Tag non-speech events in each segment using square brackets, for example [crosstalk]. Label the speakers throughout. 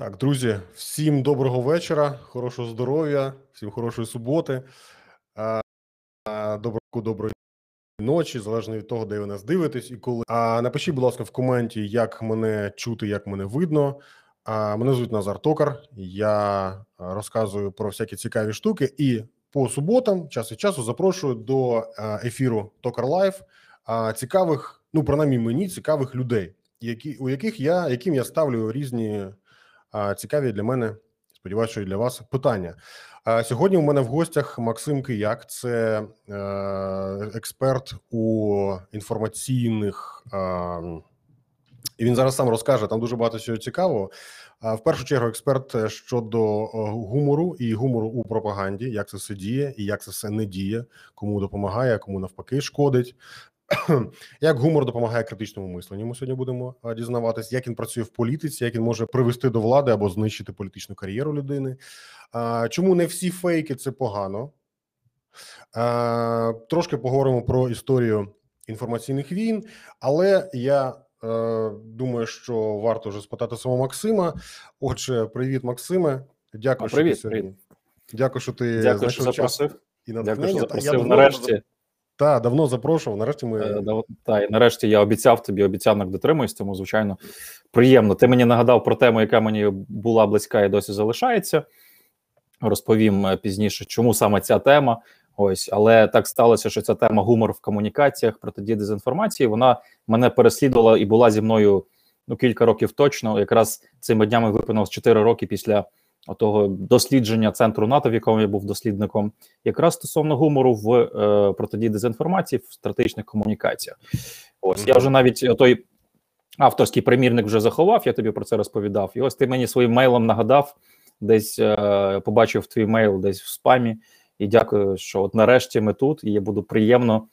Speaker 1: Так, друзі, всім доброго вечора, хорошого здоров'я, всім хорошої суботи, доброго доброї ночі, залежно від того, де ви нас дивитесь і коли. А напишіть, будь ласка, в коменті, як мене чути, як мене видно. А мене звуть Назар Токар. Я розказую про всякі цікаві штуки, і по суботам, час від часу, запрошую до ефіру Токар Live цікавих, ну принаймні мені цікавих людей, які у яких я яким я ставлю різні цікаві для мене. Сподіваюся, що і для вас питання. Сьогодні у мене в гостях Максим Кияк, це е, експерт у інформаційних, і він зараз сам розкаже там дуже багато чого цікавого. В першу чергу, експерт щодо гумору і гумору у пропаганді, як це все діє і як це все не діє, кому допомагає, кому навпаки шкодить. [coughs] Як гумор допомагає критичному мисленню? Ми сьогодні будемо дізнаватись, як він працює в політиці, як він може привести до влади або знищити політичну кар'єру людини. Чому не всі фейки це погано? Трошки поговоримо про історію інформаційних війн, але я думаю, що варто вже спитати самого Максима. Отже, привіт, Максиме. Дякую,
Speaker 2: а, привіт,
Speaker 1: що
Speaker 2: ти привіт.
Speaker 1: Дякую, що ти
Speaker 2: Дякую, що запросив.
Speaker 1: і.
Speaker 2: Дякую, що запросив. Нарешті.
Speaker 1: Так, давно запрошував. Нарешті ми
Speaker 2: е, та і нарешті я обіцяв тобі обіцянок дотримуюсь, тому звичайно приємно. Ти мені нагадав про тему, яка мені була близька і досі залишається. Розповім е, пізніше, чому саме ця тема. Ось, але так сталося, що ця тема гумор в комунікаціях протидії дезінформації. Вона мене переслідувала і була зі мною ну кілька років точно. Якраз цими днями виповнилось 4 роки після того дослідження центру НАТО, в якому я був дослідником, якраз стосовно гумору в е, протидії дезінформації в стратегічних комунікаціях. Ось я вже навіть той авторський примірник вже заховав. Я тобі про це розповідав. І ось ти мені своїм мейлом нагадав, десь е, побачив твій мейл десь в спамі. І дякую, що от нарешті ми тут, і я буду приємно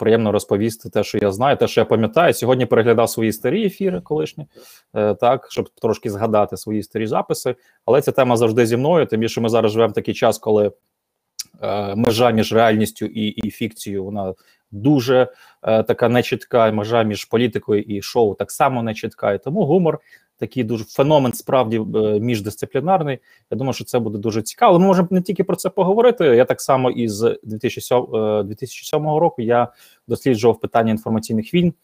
Speaker 2: приємно розповісти те, що я знаю, те, що я пам'ятаю. Сьогодні переглядав свої старі ефіри, колишні е, так, щоб трошки згадати свої старі записи. Але ця тема завжди зі мною. Тим більше ми зараз живемо в такий час, коли е, межа між реальністю і і фікцією вона дуже е, така нечітка. Межа між політикою і шоу так само нечітка. І тому гумор такий дуже феномен справді е, міждисциплінарний. Я думаю, що це буде дуже цікаво. Ми можемо не тільки про це поговорити. Я так само із 2007, 2007 е, року я досліджував питання інформаційних війн.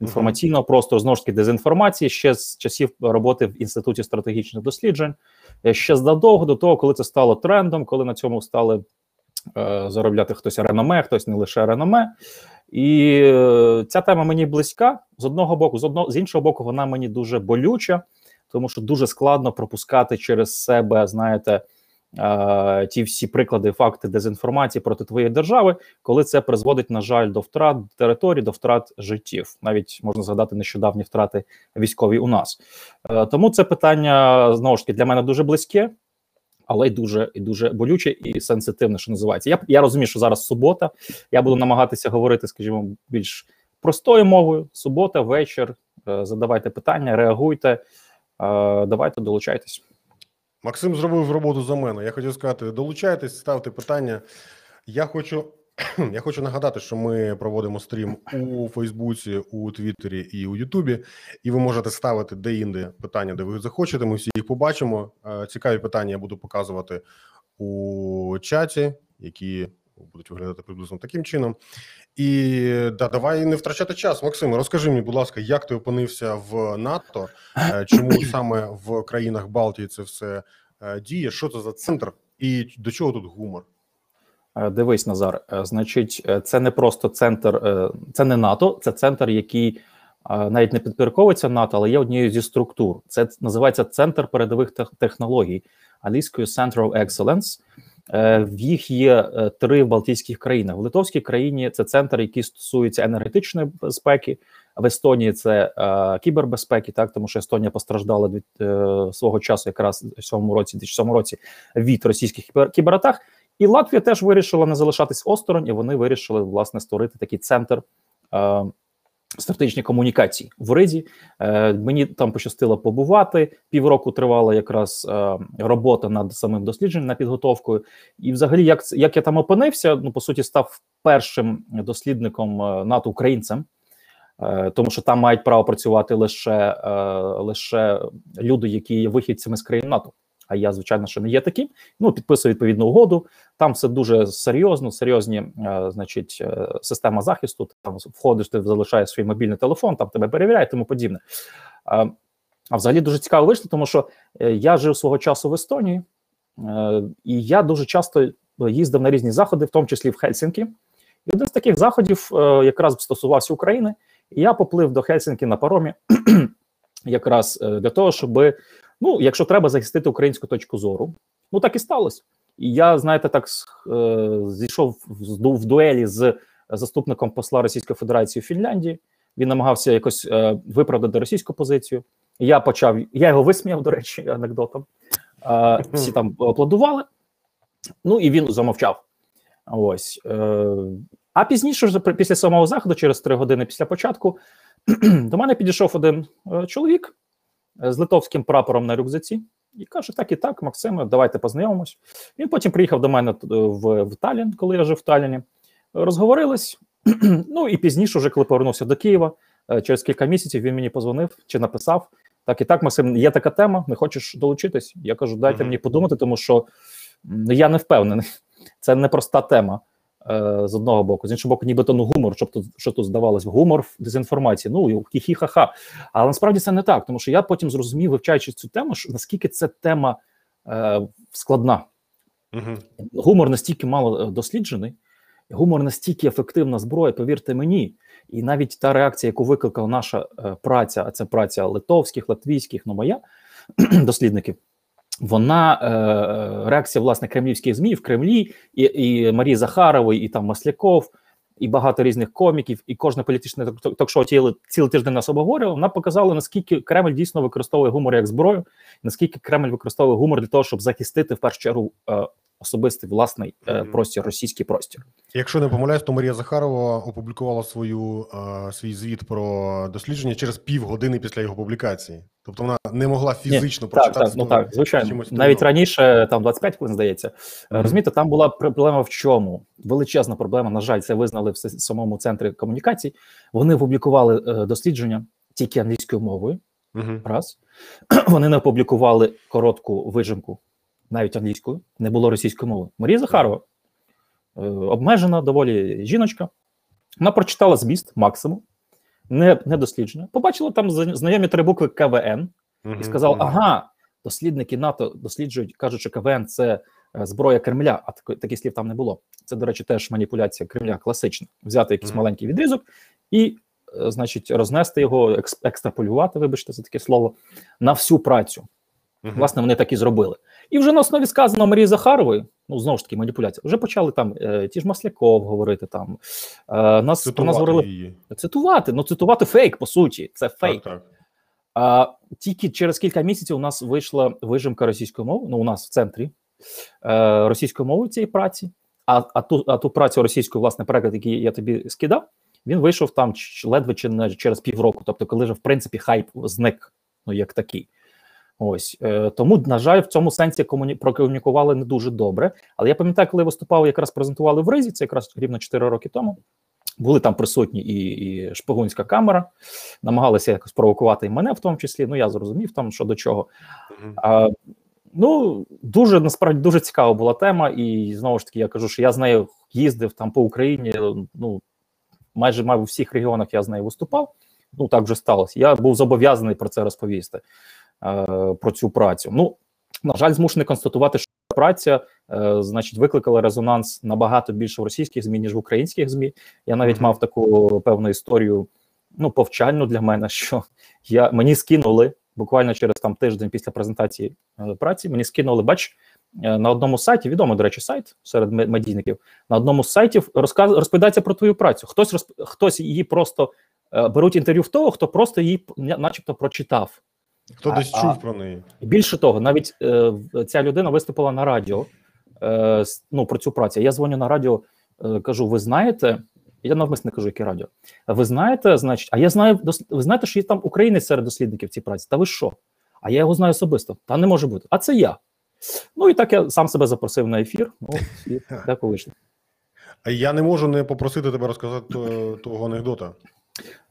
Speaker 2: Інформаційного простору знову ж таки дезінформації ще з часів роботи в інституті стратегічних досліджень, е, ще задовго до того, коли це стало трендом, коли на цьому стали заробляти хтось реноме, хтось не лише реноме. І е, ця тема мені близька з одного боку, з одного з іншого боку, вона мені дуже болюча, тому що дуже складно пропускати через себе, знаєте, е, ті всі приклади, факти дезінформації проти твоєї держави, коли це призводить, на жаль, до втрат території, до втрат життів. Навіть можна згадати нещодавні втрати військові у нас. Е, тому це питання знову ж таки для мене дуже близьке але й дуже і дуже болюче і сенситивне, що називається. Я я розумію, що зараз субота. Я буду намагатися говорити, скажімо, більш простою мовою. Субота, вечір. Е, задавайте питання, реагуйте, е, давайте долучайтесь.
Speaker 1: Максим зробив роботу за мене. Я хотів сказати: долучайтесь, ставте питання. Я хочу [clears throat] Я хочу нагадати, що ми проводимо стрім у Фейсбуці, у Твіттері і у Ютубі, і ви можете ставити де-інде питання, де ви захочете. Ми всі їх побачимо. Е, цікаві питання я буду показувати у чаті, які будуть виглядати приблизно таким чином. І да, давай не втрачати час. Максим, розкажи мені, будь ласка, як ти опинився в НАТО? Е, чому [coughs] саме в країнах Балтії це все е, діє? Що це за центр, і до чого тут гумор?
Speaker 2: Е, дивись, Назар, е, значить, е, це не просто центр, це не НАТО, це центр, який навіть не підпорядковується НАТО, але є однією зі структур. Це називається Центр передових технологій, англійською Center of Excellence. В їх є три в Балтійських країнах. В Литовській країні це центр, який стосується енергетичної безпеки. В Естонії це кібербезпеки, так тому що Естонія постраждала від свого часу, якраз в цьому році, 2007 році від російських кібер кібератак. І Латвія теж вирішила не залишатись осторонь, і вони вирішили власне створити такий центр е, стратегічної комунікації в Риді. Е, Мені там пощастило побувати. Півроку тривала якраз е, робота над самим дослідженням над підготовкою. І, взагалі, як як я там опинився, ну по суті, став першим дослідником е, НАТО українцем. Е, тому що там мають право працювати лише е, лише люди, які є вихідцями з країн НАТО. А я, звичайно, що не є таким. Ну, підписую відповідну угоду. Там все дуже серйозно, серйозні, е, значить, е, система захисту. Там входиш, ти залишаєш свій мобільний телефон, там тебе перевіряють, тому подібне. Е, а взагалі дуже цікаво вийшло, тому що я жив свого часу в Естонії, і я дуже часто їздив на різні заходи, в тому числі в Хельсінкі. І один з таких заходів якраз стосувався України. І я поплив до Хельсінкі на паромі, [clears throat] якраз для того, щоб, ну, якщо треба, захистити українську точку зору. Ну так і сталося. І я, знаєте, так е, зійшов в, дуелі з заступником посла Російської Федерації в Фінляндії. Він намагався якось е, виправдати російську позицію. Я почав, я його висміяв, до речі, анекдотом. Е, всі там аплодували. Ну і він замовчав. Ось. Е, а пізніше, після самого заходу, через три години після початку, [clears throat] до мене підійшов один е, чоловік з литовським прапором на рюкзаці і каже: Так і так, Максиме, давайте познайомимось. Він потім приїхав до мене в, в Таллін, коли я жив в Талліні. Розговорились. [clears throat] ну і пізніше, вже коли повернувся до Києва, е, через кілька місяців він мені позвонив чи написав: Так і так, Максим, є така тема, не хочеш долучитись? Я кажу, дайте мені подумати, тому що я не впевнений. Це непроста тема з одного боку, з іншого боку, нібито ну гумор, щоб тут що тут здавалось, гумор дезінформації. Ну хі-хі ха Але насправді це не так, тому що я потім зрозумів, вивчаючи цю тему, що наскільки це тема е, складна. Угу. Гумор настільки мало е, досліджений, гумор настільки ефективна зброя, повірте мені. І навіть та реакція, яку викликала наша е, праця, а це праця литовських, латвійських, ну моя [clears throat] дослідників вона е, реакція власне кремлівських змі в Кремлі, і і Марії Захарової, і там Масляков, і багато різних коміків, і кожне політичне ток-шоу цілий, цілий тиждень нас обговорював, вона показала, наскільки Кремль дійсно використовує гумор як зброю, наскільки Кремль використовує гумор для того, щоб захистити в першу чергу е, особистий власний е, простір, російський простір.
Speaker 1: Якщо не помиляюсь, то Марія Захарова опублікувала свою е, свій звіт про дослідження через півгодини після його публікації. Тобто вона не могла фізично
Speaker 2: Ні,
Speaker 1: прочитати.
Speaker 2: Так, так, ну так, звичайно. Навіть раніше, там 25 хвилин, здається. Mm-hmm. Розумієте, там була проблема в чому? Величезна проблема. На жаль, це визнали в самому центрі комунікацій. Вони опублікували е, дослідження тільки англійською мовою. Mm-hmm. Раз [clears throat] вони не опублікували коротку вижимку навіть англійською, не було російської мови. Марія Захарова е, обмежена доволі жіночка. Вона прочитала зміст максимум, не не дослідження. Побачила там знайомі три букви КВН і сказала: ага, дослідники НАТО досліджують, кажуть, що КВН це е, зброя Кремля, а так, таких слів там не було. Це, до речі, теж маніпуляція Кремля класична. Взяти якийсь маленький відрізок і, е, значить, рознести його, екстраполювати, вибачте, за таке слово, на всю працю. Uh-huh. Власне, вони так і зробили. І вже на основі сказаного Марії Захарової, ну знову ж таки, маніпуляція, вже почали там е, ті ж Масляков говорити там. Е, нас
Speaker 1: цитувати нас говорили її.
Speaker 2: цитувати, ну цитувати фейк, по суті, це фейк. Так, так. А, Тільки через кілька місяців у нас вийшла вижимка російської мови, ну у нас в центрі е, російської мови цієї праці, а а, ту а ту працю російською, власне, переклад, який я тобі скидав, він вийшов там ледве чи не через півроку. Тобто, коли вже в принципі хайп зник, ну як такий. Ось е, тому, на жаль, в цьому сенсі комуні... прокомунікували не дуже добре. Але я пам'ятаю, коли виступав, якраз презентували в Ризі, це якраз рівно 4 роки тому. Були там присутні і і шпигунська камера, намагалися якось провокувати і мене в тому числі. Ну я зрозумів там, що до чого. А, Ну дуже насправді дуже цікава була тема, і знову ж таки я кажу, що я з нею їздив там по Україні. Ну майже мав у всіх регіонах я з нею виступав. Ну так вже сталося. Я був зобов'язаний про це розповісти. Е, про цю працю. Ну на жаль, змушений констатувати, що праця, е, значить, викликала резонанс набагато більше в російських змі, ніж в українських змі. Я навіть мав таку певну історію, ну повчальну для мене, [laughs] що я мені скинули буквально через там тиждень після презентації е, праці. Мені скинули, бач. Е, на одному з сайтів, відомий, до речі, сайт серед медійників, на одному з сайтів розказ розповідається про твою працю. Хтось розп... хтось її просто е, беруть інтерв'ю в того, хто просто її, начебто, прочитав.
Speaker 1: Хто десь чув про неї?
Speaker 2: Більше того, навіть е, ця людина виступила на радіо е, ну, про цю працю. Я дзвоню на радіо, е, кажу: ви знаєте, я навмисно кажу, яке радіо. Ви знаєте, значить, а я знаю, ви знаєте, що є там українець серед дослідників цієї праці. Та ви що? А я його знаю особисто. Та не може бути. А це я. Ну і так я сам себе запросив на ефір. Ну, і [laughs] так вийшло.
Speaker 1: А я не можу не попросити тебе розказати того анекдота.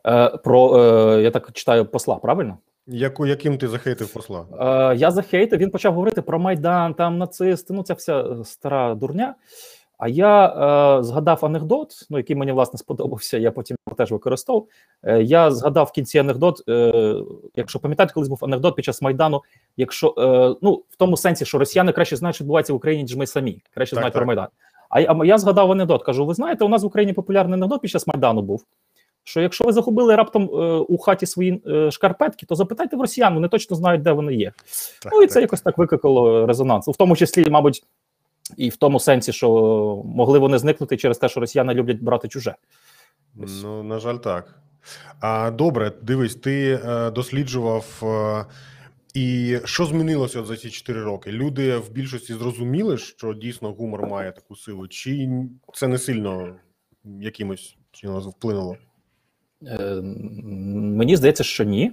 Speaker 2: Е, Про е, я так читаю посла, правильно?
Speaker 1: Яку, яким ти захейтив посла?
Speaker 2: Е, я захейтив, він почав говорити про Майдан, там нацисти, ну ця вся е, стара дурня. А я е, згадав анекдот, ну який мені власне сподобався. Я потім його теж використовував. Е, я згадав в кінці анекдот. Е, якщо пам'ятаєте, колись був анекдот під час майдану. Якщо е, ну в тому сенсі, що росіяни краще знають, що відбувається в Україні, ніж ми самі, краще
Speaker 1: Так,
Speaker 2: знають
Speaker 1: так.
Speaker 2: про майдан. А, а я згадав анекдот. Кажу: ви знаєте, у нас в Україні популярний анекдот під час майдану був. Що якщо ви загубили раптом е, у хаті свої е, шкарпетки, то запитайте в росіян, вони точно знають, де вони є.
Speaker 1: Так,
Speaker 2: Ну і це
Speaker 1: так.
Speaker 2: якось так викликало резонанс. В тому числі, мабуть, і в тому сенсі, що могли вони зникнути через те, що росіяни люблять брати чуже.
Speaker 1: Ну, на жаль, так. А, добре, дивись, ти е, досліджував. Е, і що змінилося от за ці 4 роки? Люди в більшості зрозуміли, що дійсно гумор має таку силу, чи це не сильно якимось чином вплинуло?
Speaker 2: Е, мені здається, що ні.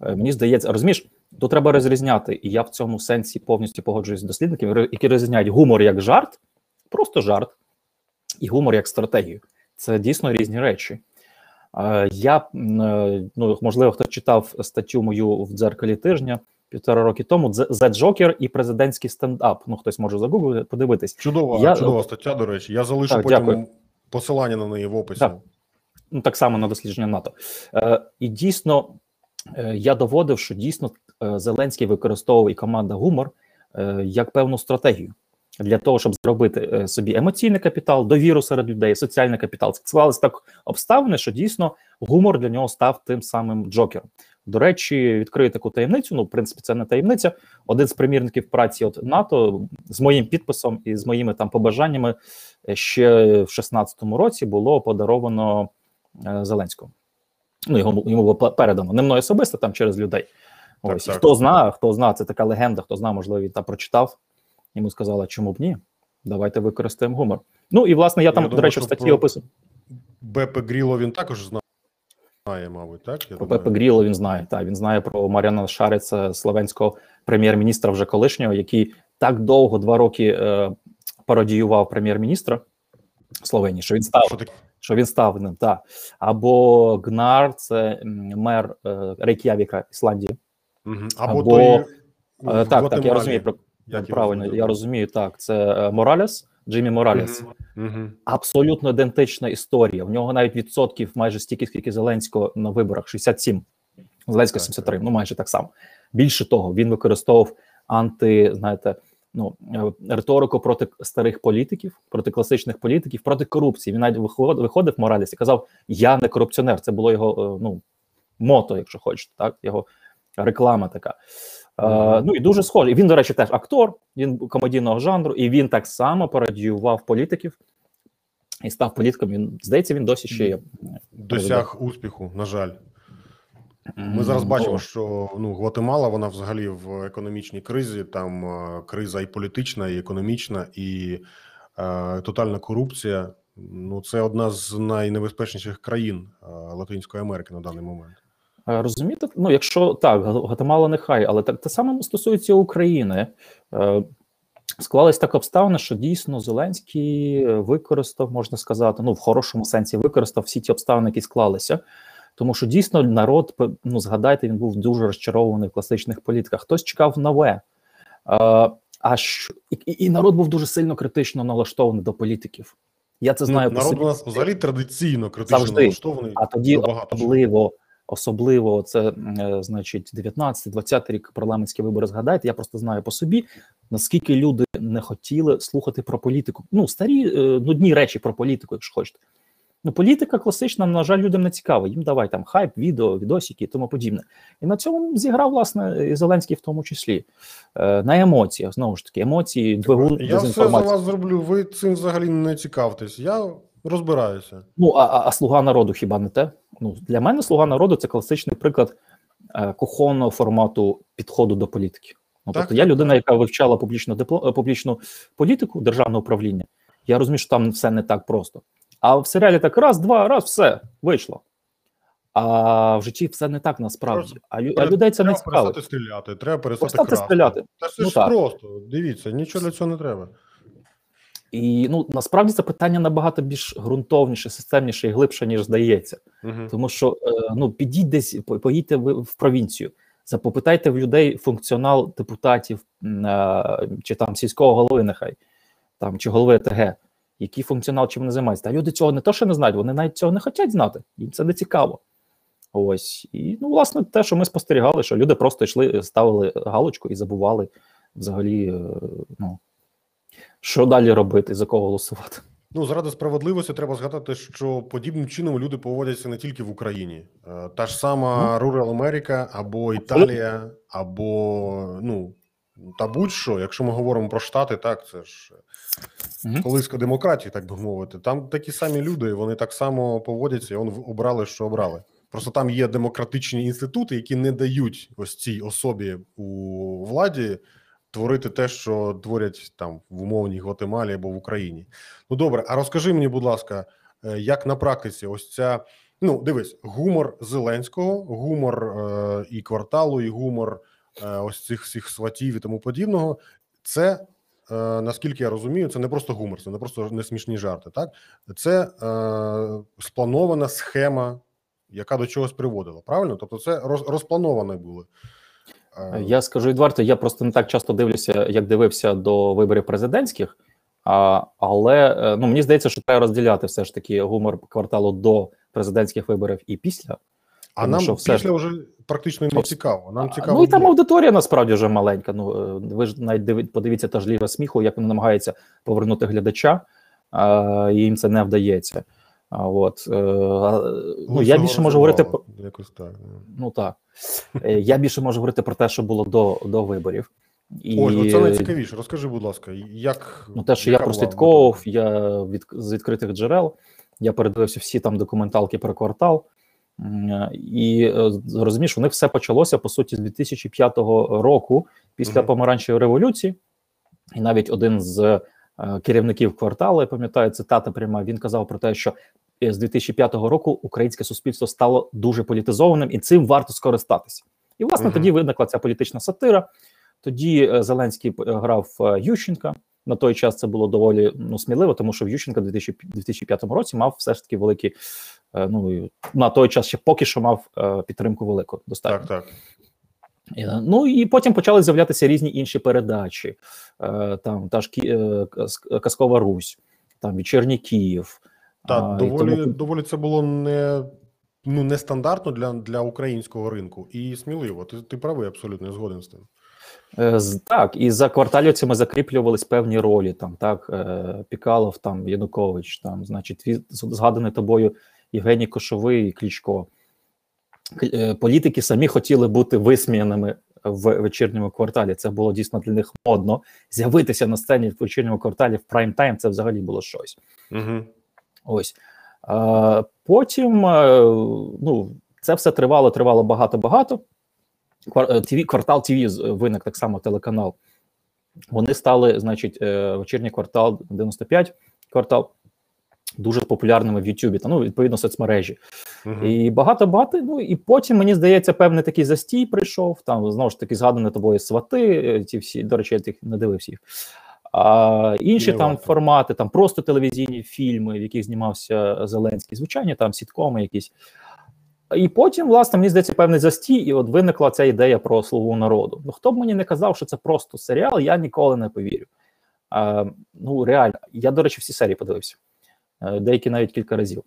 Speaker 2: Е, мені здається, розумієш, тут треба розрізняти, і я в цьому сенсі повністю погоджуюсь з дослідниками, які розрізняють гумор як жарт, просто жарт, і гумор як стратегію. Це дійсно різні речі. Е, Я е, ну можливо, хто читав статтю мою в дзеркалі тижня півтора роки тому. The Joker і президентський стендап. Ну хтось може загуглити, подивитись.
Speaker 1: Чудова,
Speaker 2: Я-
Speaker 1: чудова стаття, до речі. Я залишу
Speaker 2: Так,
Speaker 1: потім
Speaker 2: дякую.
Speaker 1: посилання на неї в описі.
Speaker 2: Так. Ну так само на дослідження НАТО. Е, і дійсно, е, я доводив, що дійсно е, Зеленський використовував і команда гумор е, як певну стратегію для того, щоб зробити е, собі емоційний капітал, довіру серед людей, соціальний капітал. Склалися так обставини, що дійсно гумор для нього став тим самим джокером. До речі, відкрию таку таємницю. Ну, в принципі, це не таємниця. Один з примірників праці от НАТО з моїм підписом і з моїми там побажаннями е, ще в 16-му році було подаровано Зеленському. Ну, йому, йому було передано. Не мною особисто, там через людей.
Speaker 1: Так,
Speaker 2: Ось.
Speaker 1: Так.
Speaker 2: Хто знає, хто знає, це така легенда, хто знає, можливо, він там прочитав. Йому сказали, чому б ні? Давайте використаємо гумор. Ну і власне я там,
Speaker 1: Я
Speaker 2: до
Speaker 1: думаю,
Speaker 2: речі, в статті
Speaker 1: про-
Speaker 2: описую.
Speaker 1: Бепе Гріло він також знає, мабуть, так? Я
Speaker 2: Про. Пепе Гріло він знає. Так, він знає про Маріана Шарица, словенського прем'єр-міністра вже колишнього, який так довго, два роки е, пародіював прем'єр-міністра Словенії, що він став
Speaker 1: Що таке?
Speaker 2: Що він став ним. Та. Або Гнар, це мер е, Рейк'явіка, Ісландії.
Speaker 1: Або,
Speaker 2: Або-
Speaker 1: той
Speaker 2: Е,
Speaker 1: в
Speaker 2: так, так, я розумію. Про, правильно, я розумію. Так, це е, Моралес, Джиммі Моралес.
Speaker 1: Мгм.
Speaker 2: Абсолютно ідентична історія. В нього навіть відсотків майже стільки, скільки Зеленського на виборах 67. Зеленського
Speaker 1: Так,
Speaker 2: 73, ну майже так само. Більше того, він використовував анти, знаєте, ну е, риторику проти старих політиків, проти класичних політиків, проти корупції. Він навіть виход- виходив Моралес і казав: Я не корупціонер. Це було його е, ну мото, якщо хочете, так його реклама така. Е, ну і дуже схожий. Він, до речі, теж актор, він комедійного жанру, і він так само пародіював політиків і став політиком. Він здається, він досі ще є.
Speaker 1: Досяг успіху, на жаль. Ми зараз бачимо, що ну Гватемала вона взагалі в економічній кризі. Там е, криза і політична, і економічна, і е, тотальна корупція. Ну це одна з найнебезпечніших країн е, Латинської Америки на даний момент.
Speaker 2: Е, Розумієте, ну якщо так, Гватемала нехай, але так те саме стосується України. Е, Склались так обставини, що дійсно Зеленський використав, можна сказати, ну в хорошому сенсі використав всі ті обставини, які склалися. Тому що дійсно народ, ну згадайте, він був дуже розчарований в класичних політиках. Хтось чекав нове. Е, а що, і, і народ був дуже сильно критично налаштований до політиків. Я це знаю
Speaker 1: Ну, народ у нас взагалі традиційно критично
Speaker 2: Завжди.
Speaker 1: налаштований.
Speaker 2: А тоді особливо, особливо це е, значить 19-20 рік парламентські вибори. Згадайте, я просто знаю по собі, наскільки люди не хотіли слухати про політику. Ну, старі е, нудні речі про політику, якщо хочете. Ну, політика класична, на жаль, людям не цікава. Їм давай там хайп, відео, відосики і тому подібне. І на цьому зіграв, власне, і Зеленський в тому числі. Е, на емоціях, знову ж таки, емоції, двигун
Speaker 1: Я все за вас зроблю. Ви цим взагалі не цікавтесь. Я розбираюся.
Speaker 2: Ну, а, а, а слуга народу хіба не те? Ну, для мене слуга народу це класичний приклад е, кухонного формату підходу до політики. Ну,
Speaker 1: Так,
Speaker 2: тобто, я
Speaker 1: так,
Speaker 2: людина, яка вивчала публічну дипло, е, публічну політику, державне управління. Я розумію, що там все не так просто. А в серіалі так раз, два, раз, все вийшло. А в житті все не так насправді. А, а людей це не
Speaker 1: треба
Speaker 2: цікавить.
Speaker 1: перестати стріляти, треба перестати
Speaker 2: Перестати
Speaker 1: красти.
Speaker 2: стріляти.
Speaker 1: Та це
Speaker 2: Ну
Speaker 1: ж
Speaker 2: так.
Speaker 1: просто. Дивіться, нічого для цього не треба.
Speaker 2: І ну насправді це питання набагато більш ґрунтовніше, системніше і глибше, ніж здається.
Speaker 1: Угу.
Speaker 2: Тому що е, ну підіть десь, поїдьте ви в провінцію, запопитайте в людей функціонал депутатів е, чи там сільського голови, нехай там чи голови ТГ, який функціонал чим вони займаються. Та люди цього не то, що не знають, вони навіть цього не хочуть знати. Їм це не цікаво. Ось і ну, власне, те, що ми спостерігали, що люди просто йшли, ставили галочку і забували взагалі, е, ну що далі робити, за кого голосувати.
Speaker 1: Ну, заради справедливості треба згадати, що подібним чином люди поводяться не тільки в Україні, Е, та ж сама Rural Америка або Італія, або ну та будь-що, якщо ми говоримо про штати, так це ж
Speaker 2: Мгм.
Speaker 1: колиска демократії, так би мовити. Там такі самі люди, вони так само поводяться, і вони обрали, що обрали. Просто там є демократичні інститути, які не дають ось цій особі у владі творити те, що творять там в умовній Гватемалі або в Україні. Ну добре, а розкажи мені, будь ласка, е, як на практиці ось ця. Ну, дивись, гумор Зеленського, гумор е, і кварталу, і гумор е, ось цих всіх сватів і тому подібного. Це наскільки я розумію, це не просто гумор, це не просто не смішні жарти. Так, це е, спланована схема, яка до чогось приводила. Правильно? Тобто, це роз, розплановане було. Е,
Speaker 2: Я скажу відверто, я просто не так часто дивлюся, як дивився до виборів президентських. А, але е, ну мені здається, що треба розділяти все ж таки гумор кварталу до президентських виборів і після.
Speaker 1: А
Speaker 2: тому
Speaker 1: нам
Speaker 2: все
Speaker 1: після вже практично не цікаво. Нам цікаво.
Speaker 2: ну і там аудиторія насправді вже маленька. Ну е, ви ж навіть подивіться та ж ліга сміху, як вони намагаються повернути глядача, а, і їм це не вдається. А, от, е, а, ну, я більше можу говорити про
Speaker 1: якось так.
Speaker 2: ну так. Е, Я більше можу говорити про те, що було до, до виборів. І,
Speaker 1: Ось, оце найцікавіше. Розкажи, будь ласка, як
Speaker 2: Ну, те, що я прослідковував, я від з відкритих джерел, я передивився всі там документалки про квартал. Е, І е, розумієш, у них все почалося по суті з 2005 року, після
Speaker 1: Мгм.
Speaker 2: помаранчевої революції. І навіть один з е, керівників кварталу, я пам'ятаю, цитата пряма, він казав про те, що з 2005 року українське суспільство стало дуже політизованим, і цим варто скористатися. І власне
Speaker 1: Мгм.
Speaker 2: тоді виникла ця політична сатира. Тоді Зеленський грав Ющенка. На той час це було доволі ну, сміливо, тому що в Ющенка в 2005 році мав все ж таки великі. Е, Ну на той час ще поки що мав е, підтримку велику достатньо.
Speaker 1: Так, так.
Speaker 2: Е, Ну і потім почали з'являтися різні інші передачі. Там та ж Казкова Русь, там Вечірній Київ.
Speaker 1: Та
Speaker 2: А, і
Speaker 1: доволі,
Speaker 2: тому-
Speaker 1: доволі це було не ну нестандартно для, для українського ринку і сміливо. Ти, ти правий, абсолютно згоден з тим.
Speaker 2: Так, і за кварталівцями закріплювались певні ролі. Там так Пікалов, там Янукович, там, значить, згаданий тобою Євгеній Кошовий і Клічко. Е, Політики самі хотіли бути висміяними в вечірньому кварталі. Це було дійсно для них модно. З'явитися на сцені в вечірньому кварталі в прайм-тайм це взагалі було щось.
Speaker 1: Угу.
Speaker 2: Ось. А, потім е, ну, це все тривало, тривало багато-багато. Е, квартал ТВ виник так само телеканал. Вони стали, значить, вечірній квартал 95 квартал дуже популярними в Ютубі, та ну, відповідно, соцмережі.
Speaker 1: Угу.
Speaker 2: І багато багато. Ну і потім мені здається, певний такий застій прийшов. Там знову ж таки згадані тобою свати. е, Ті всі, до речі, я тих не дивився їх. А інші
Speaker 1: Не
Speaker 2: там
Speaker 1: варто.
Speaker 2: формати, там просто телевізійні фільми, в яких знімався Зеленський, звичайні там сіткоми якісь. І потім, власне, мені здається, певний застій, і от виникла ця ідея про слугу народу. Ну хто б мені не казав, що це просто серіал, я ніколи не повірю. А, ну реально, я, до речі, всі серії подивився. Е, Деякі навіть кілька разів.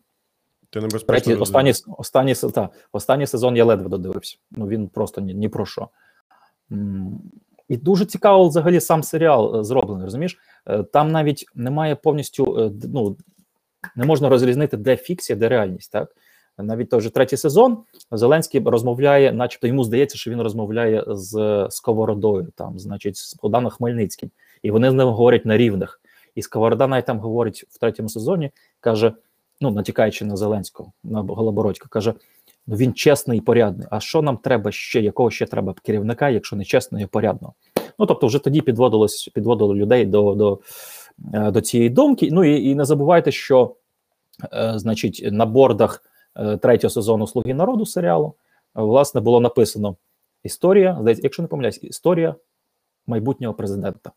Speaker 1: Ти небезпечно.
Speaker 2: Третій,
Speaker 1: людина.
Speaker 2: останній, останній, та, останній сезон я ледве додивився. Ну він просто ні, ні про що. І дуже цікаво взагалі сам серіал е, зроблений. Розумієш? Е, Там навіть немає повністю, ну не можна розрізнити, де фікція, де реальність. Так навіть той же третій сезон Зеленський розмовляє, начебто йому здається, що він розмовляє з Сковородою, там, значить, з Богданом Хмельницьким, і вони з ним говорять на рівних. І Сковорода навіть там говорить в третьому сезоні, каже: ну натякаючи на Зеленського, на Голобородька, каже: ну він чесний і порядний. А що нам треба ще? Якого ще треба керівника, якщо не чесного і порядного? Ну тобто, вже тоді підводилось, підводило людей до, до, е, до цієї думки. Ну і, і не забувайте, що е, значить на бордах е, третього сезону Слуги народу серіалу е, власне було написано історія, здається, якщо не помиляюсь, історія майбутнього президента.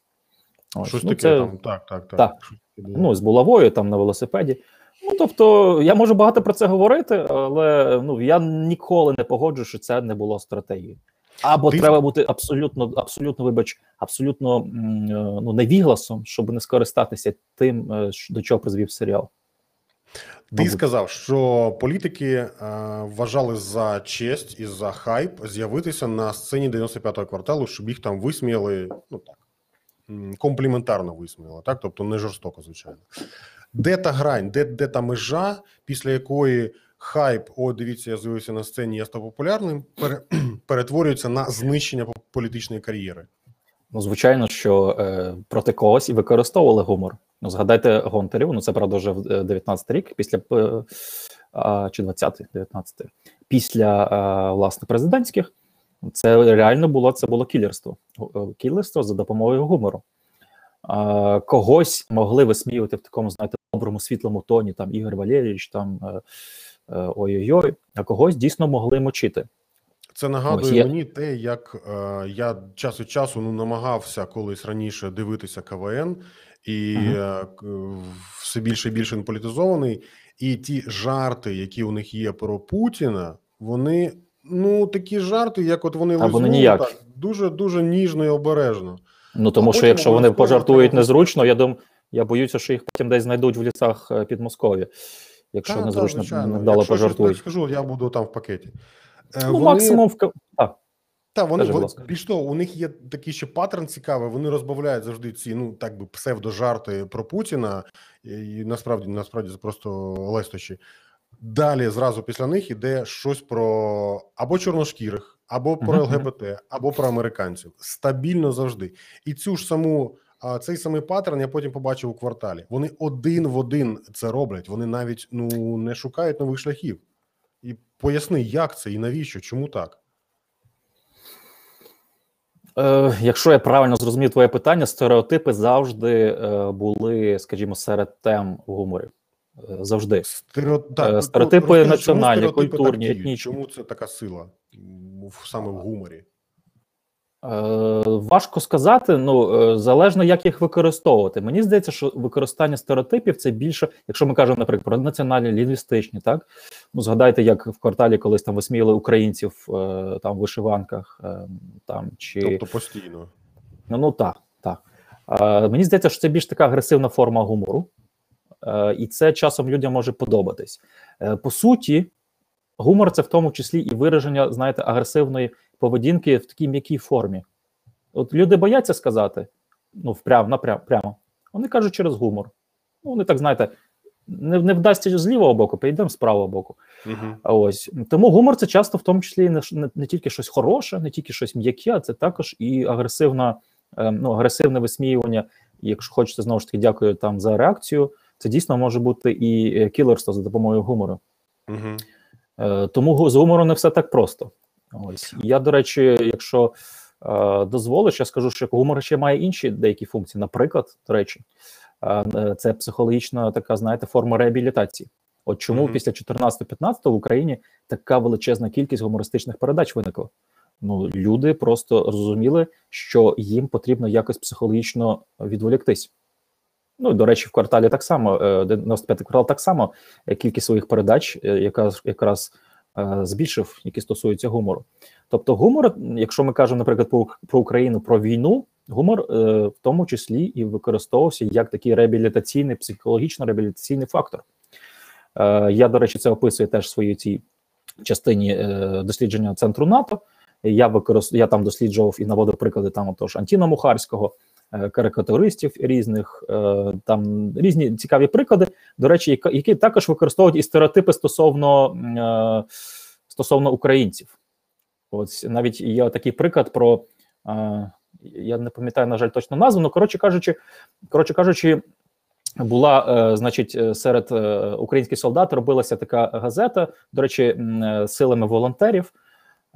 Speaker 2: Ось,
Speaker 1: Щось
Speaker 2: ну,
Speaker 1: таке
Speaker 2: це,
Speaker 1: там. Так, так, так.
Speaker 2: Так. Ну, з булавою там на велосипеді. Ну, тобто, я можу багато про це говорити, але ну, я ніколи не погоджу, що це не було стратегією. Або
Speaker 1: Ти-
Speaker 2: треба бути абсолютно, абсолютно, вибач, абсолютно е, ну, невігласом, щоб не скористатися тим, е, до чого призвів серіал.
Speaker 1: Ти сказав, що політики е, вважали за честь і за хайп з'явитися на сцені 95-го кварталу, щоб їх там висміяли, ну так компліментарно висміяли, так, тобто не жорстоко, звичайно. Де та грань, де, де та межа, після якої хайп, о, дивіться, я з'явився на сцені, я став популярним, пере, [clears throat] перетворюється на знищення політичної кар'єри.
Speaker 2: Ну, звичайно, що е, проти когось і використовували гумор. Ну, згадайте Гонтарів, ну це правда вже в е, 19 рік, після е, чи 20-й, 19-й, після е, власне президентських. Це реально було це було кілерство. Е, Кілерство за допомогою гумору. А, когось могли висміювати в такому, знаєте, доброму світлому тоні, там Ігор Валерійович, там е, е, ой-ой-ой, а когось дійсно могли мочити.
Speaker 1: Це нагадує
Speaker 2: Ось
Speaker 1: мені те, як е, я час від часу ну намагався колись раніше дивитися КВН, і е, все більше і більше він політизований. І ті жарти, які у них є про Путіна, вони ну такі жарти, як от вони
Speaker 2: Та вони
Speaker 1: лизнули так дуже дуже ніжно і обережно.
Speaker 2: Ну тому
Speaker 1: А
Speaker 2: що якщо вони пожартують незручно, я дум, я боюся, що їх потім десь знайдуть в лісах е, Підмосков'я, якщо
Speaker 1: Та, та,
Speaker 2: незручно
Speaker 1: звичайно.
Speaker 2: невдало
Speaker 1: Якщо
Speaker 2: пожартують.
Speaker 1: так скажу, я буду там в пакеті. Е,
Speaker 2: Ну,
Speaker 1: вони-
Speaker 2: максимум в так.
Speaker 1: Та вони,
Speaker 2: Скажи,
Speaker 1: вони більш того, у них є такий ще паттерн цікавий. Вони розбавляють завжди ці ну так би псевдожарти про Путіна, і, і насправді насправді це просто лестощі. Далі зразу після них іде щось про або чорношкірих, або про ЛГБТ, або про американців. Стабільно завжди. І цю ж саму цей самий паттерн я потім побачив у кварталі. Вони один в один це роблять. Вони навіть ну не шукають нових шляхів. І поясни, як це і навіщо, чому так.
Speaker 2: Е, якщо я правильно зрозумів твоє питання, стереотипи завжди е, були, скажімо, серед тем в гуморі. Е, завжди.
Speaker 1: Стерео...
Speaker 2: Е,
Speaker 1: ну,
Speaker 2: стереотипи
Speaker 1: розкажи, чому
Speaker 2: національні,
Speaker 1: стереотипи
Speaker 2: культурні,
Speaker 1: діють?
Speaker 2: етнічні.
Speaker 1: Чому це така сила в- саме в гуморі?
Speaker 2: Е, важко сказати, ну е, залежно як їх використовувати. Мені здається, що використання стереотипів це більше, якщо ми кажемо, наприклад, про національні лінгвістичні, так ну згадайте, як в кварталі колись там висміяли українців там в вишиванках, там чи
Speaker 1: Тобто постійно.
Speaker 2: Ну, ну так, так. Е, мені здається, що це більш така агресивна форма гумору, і це часом людям може подобатись. Е, по суті, гумор це в тому числі і вираження, знаєте, агресивної поведінки в такій м'якій формі. От люди бояться сказати, ну, впрям, напрям, прямо. Вони кажуть через гумор. Ну, вони так, знаєте, не, не вдасться з лівого боку, підемо з правого боку. А Ось тому гумор це часто в тому числі не, не, не тільки щось хороше, не тільки щось м'яке, а це також і агресивна, е, ну, агресивне висміювання. Якщо хочете знову ж таки, дякую там за реакцію. Це дійсно може бути і е, кілерство за допомогою гумору.
Speaker 1: Угу.
Speaker 2: Тому з гумором не все так просто. Ось я, до речі, якщо е, дозволиш, я скажу, що гумор ще має інші деякі функції. Наприклад, до речі, це психологічна така, знаєте, форма реабілітації. От чому
Speaker 1: Мгм.
Speaker 2: після 14-15 в Україні така величезна кількість гумористичних передач виникла? Ну, люди просто розуміли, що їм потрібно якось психологічно відволіктись. Ну, до речі, в кварталі так само, е, 95-й квартал так само е, кількість своїх передач, е, яка якраз е, збільшив, які стосуються гумору. Тобто, гумор, якщо ми кажемо, наприклад, про, Україну, про війну, гумор е, в тому числі і використовувався як такий реабілітаційний, психологічно-реабілітаційний фактор. Е, я, до речі, це описую теж в своїй цій частині е, дослідження центру НАТО. Я використ... я там досліджував і наводив приклади там отож Антіна Мухарського, е, карикатуристів різних, е, там різні цікаві приклади. До речі, які також використовують і стереотипи стосовно, е, стосовно українців. Ось навіть є такий приклад про. Е, я не пам'ятаю, на жаль, точно назву, але коротше кажучи, коротше кажучи, була, е, значить, е, серед е, українських солдат робилася така газета, до речі, е, силами волонтерів.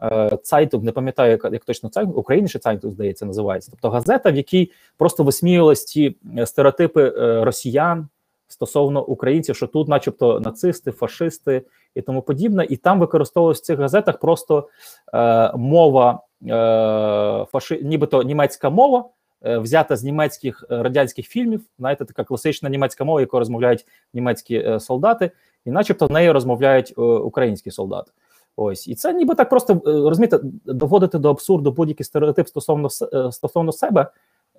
Speaker 2: Е, Цайтунг, не пам'ятаю, як, як точно Цайтунг, Україні чи Цайтунг, здається, називається. Тобто газета, в якій просто висміювалися ті е, стереотипи е, росіян стосовно українців, що тут, начебто, нацисти, фашисти і тому подібне. І там використовувалась в цих газетах просто е, мова, е, фаши, нібито німецька мова е, взята з німецьких радянських фільмів. Знаєте, така класична німецька мова, якою розмовляють німецькі солдати, і, начебто, нею розмовляють е, українські солдати. Ось і це ніби так просто е, розумієте, доводити до абсурду будь-який стереотип стосовно е, стосовно себе.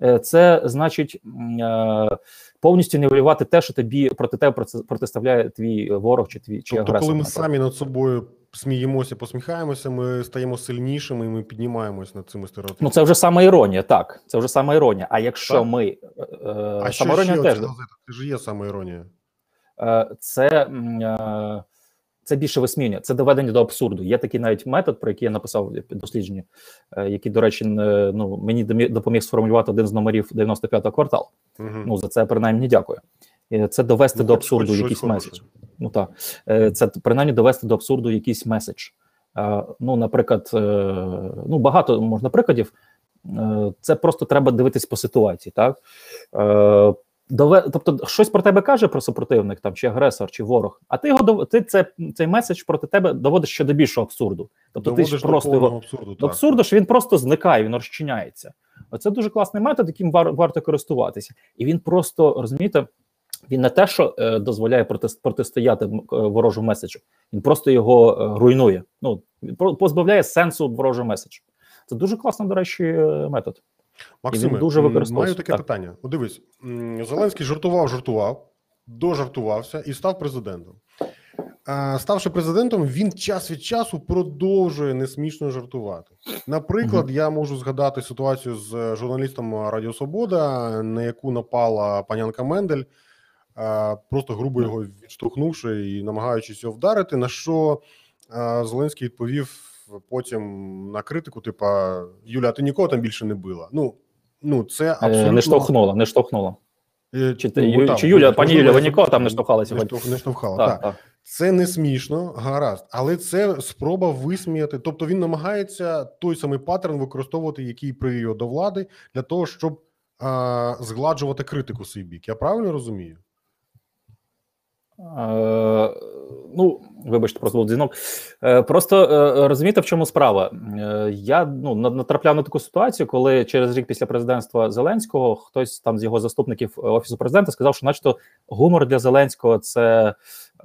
Speaker 2: е, Це значить повністю нівелювати те, що тобі проти тебе протиставляє твій ворог чи твій чи
Speaker 1: Тобто,
Speaker 2: агресор.
Speaker 1: коли ми
Speaker 2: наприклад.
Speaker 1: самі над собою сміємося, посміхаємося, ми стаємо сильнішими і ми піднімаємось над цими стереотипами.
Speaker 2: Ну це вже сама іронія, так. Це вже сама іронія. А якщо
Speaker 1: Так.
Speaker 2: ми е,
Speaker 1: а що
Speaker 2: сама
Speaker 1: ще
Speaker 2: теж?
Speaker 1: Це ж є саме іронія.
Speaker 2: Це, е, це більше висміння, це доведення до абсурду. Є такий навіть метод, про який я написав в дослідженні, е, який, до речі, ну, мені допоміг сформулювати один з номерів 95-го кварталу.
Speaker 1: Угу.
Speaker 2: Ну за це принаймні дякую. Е, Це довести до абсурду якийсь меседж. Ну так, Е, це принаймні довести до абсурду якийсь меседж. Е, Ну, наприклад, е, ну багато можна прикладів. Е, Це просто треба дивитись по ситуації, так Е, дове, тобто, щось про тебе каже про супротивник, там чи агресор, чи ворог, а ти його дов- ти це цей меседж проти тебе доводиш ще до більшого абсурду. Тобто ти ж
Speaker 1: Доводиш до
Speaker 2: його
Speaker 1: абсурду.
Speaker 2: до абсурду, що він просто зникає, він розчиняється. Оце дуже класний метод, яким вар, варто користуватися. І він просто розумієте, він не те, що е, дозволяє проти, протистояти е, ворожому меседжу, він просто його е, руйнує. Ну він позбавляє сенсу ворожого меседжу. Це дуже класний, до речі, е, метод.
Speaker 1: Максиме,
Speaker 2: дуже
Speaker 1: маю таке
Speaker 2: Так.
Speaker 1: питання. О, дивись, Зеленський жартував, жартував, дожартувався і став президентом. Ставши президентом, він час від часу продовжує несмішно жартувати. Наприклад, я можу згадати ситуацію з журналістом Радіо Свобода, на яку напала панянка Мендель, просто грубо його відштовхнувши і намагаючись його вдарити. На що Зеленський відповів потім на критику: типа Юля, ти нікого там більше не била. Ну, ну це
Speaker 2: Е,
Speaker 1: абсолютно
Speaker 2: Не штовхнула, не штовхнула.
Speaker 1: Е,
Speaker 2: Чи ти-
Speaker 1: ну,
Speaker 2: Ю-
Speaker 1: там,
Speaker 2: чи Юля, пані Юля, ви нікого там не штовхали
Speaker 1: Не,
Speaker 2: сьогодні?
Speaker 1: не штовхала.
Speaker 2: Так,
Speaker 1: Так,
Speaker 2: так.
Speaker 1: Це не смішно, гаразд, але це спроба висміяти. Тобто він намагається той самий паттерн використовувати, який привів його до влади, для того, щоб а, згладжувати критику свій бік. Я правильно розумію?
Speaker 2: Е, ну, вибачте, просто був дзвінок. Е, просто е, розумієте, в чому справа? Е, я ну, натрапляв на таку ситуацію, коли через рік після президентства Зеленського хтось там з його заступників е, офісу президента сказав, що, начебто, гумор для Зеленського це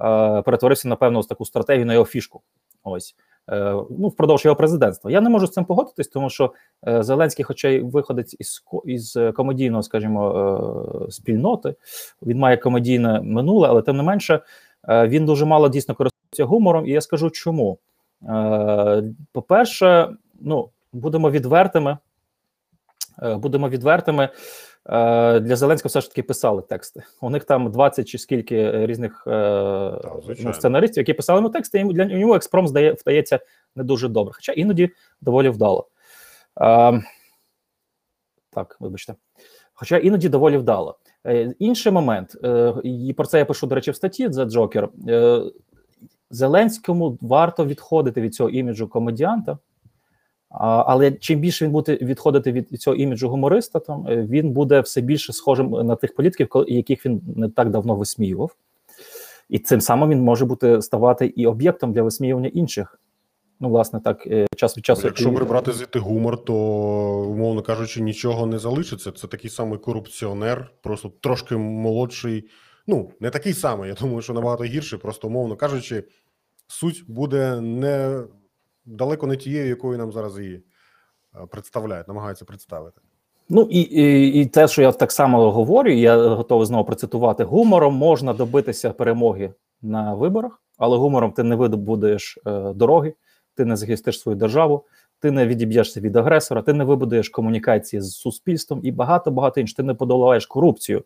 Speaker 2: е, перетворився напевно в таку стратегію на його фішку. Ось. Е, ну, впродовж його президентства. Я не можу з цим погодитись, тому що е, Зеленський, хоча й виходить із із е, комедійного, скажімо, е, спільноти, він має комедійне минуле, але тим не менше е, він дуже мало дійсно користується гумором. І я скажу чому. Е, По-перше, ну будемо відвертими. Е, Будемо відвертими. Е, Для Зеленського все ж таки писали тексти. У них там 20 чи скільки різних е, ну, сценаристів, які писали йому тексти, і для нього експром здає, вдається не дуже добре, хоча іноді доволі вдало. Е, так, вибачте. Хоча іноді доволі вдало. Е, інший момент, е, і про це я пишу, до речі, в статті за Джокер. Е, Зеленському варто відходити від цього іміджу комедіанта, але чим більше він буде відходити від цього іміджу гумориста, там він буде все більше схожим на тих політиків, яких він не так давно висміював. І цим самим він може бути ставати і об'єктом для висміювання інших. Ну, власне, так, е, час від часу.
Speaker 1: Якщо прибрати звідти гумор, то умовно кажучи, нічого не залишиться. Це такий самий корупціонер, просто трошки молодший. Ну, не такий самий, я думаю, що набагато гірший. Просто умовно кажучи, суть буде не далеко не тією, якою нам зараз її е, представляють, намагаються представити.
Speaker 2: Ну і, і, і те, що я так само говорю, я готовий знову процитувати: гумором можна добитися перемоги на виборах, але гумором ти не видобудеш е, дороги, ти не захистиш свою державу, ти не відіб'єшся від агресора, ти не вибудуєш комунікації з суспільством і багато багато інших. Ти не подолаєш корупцію.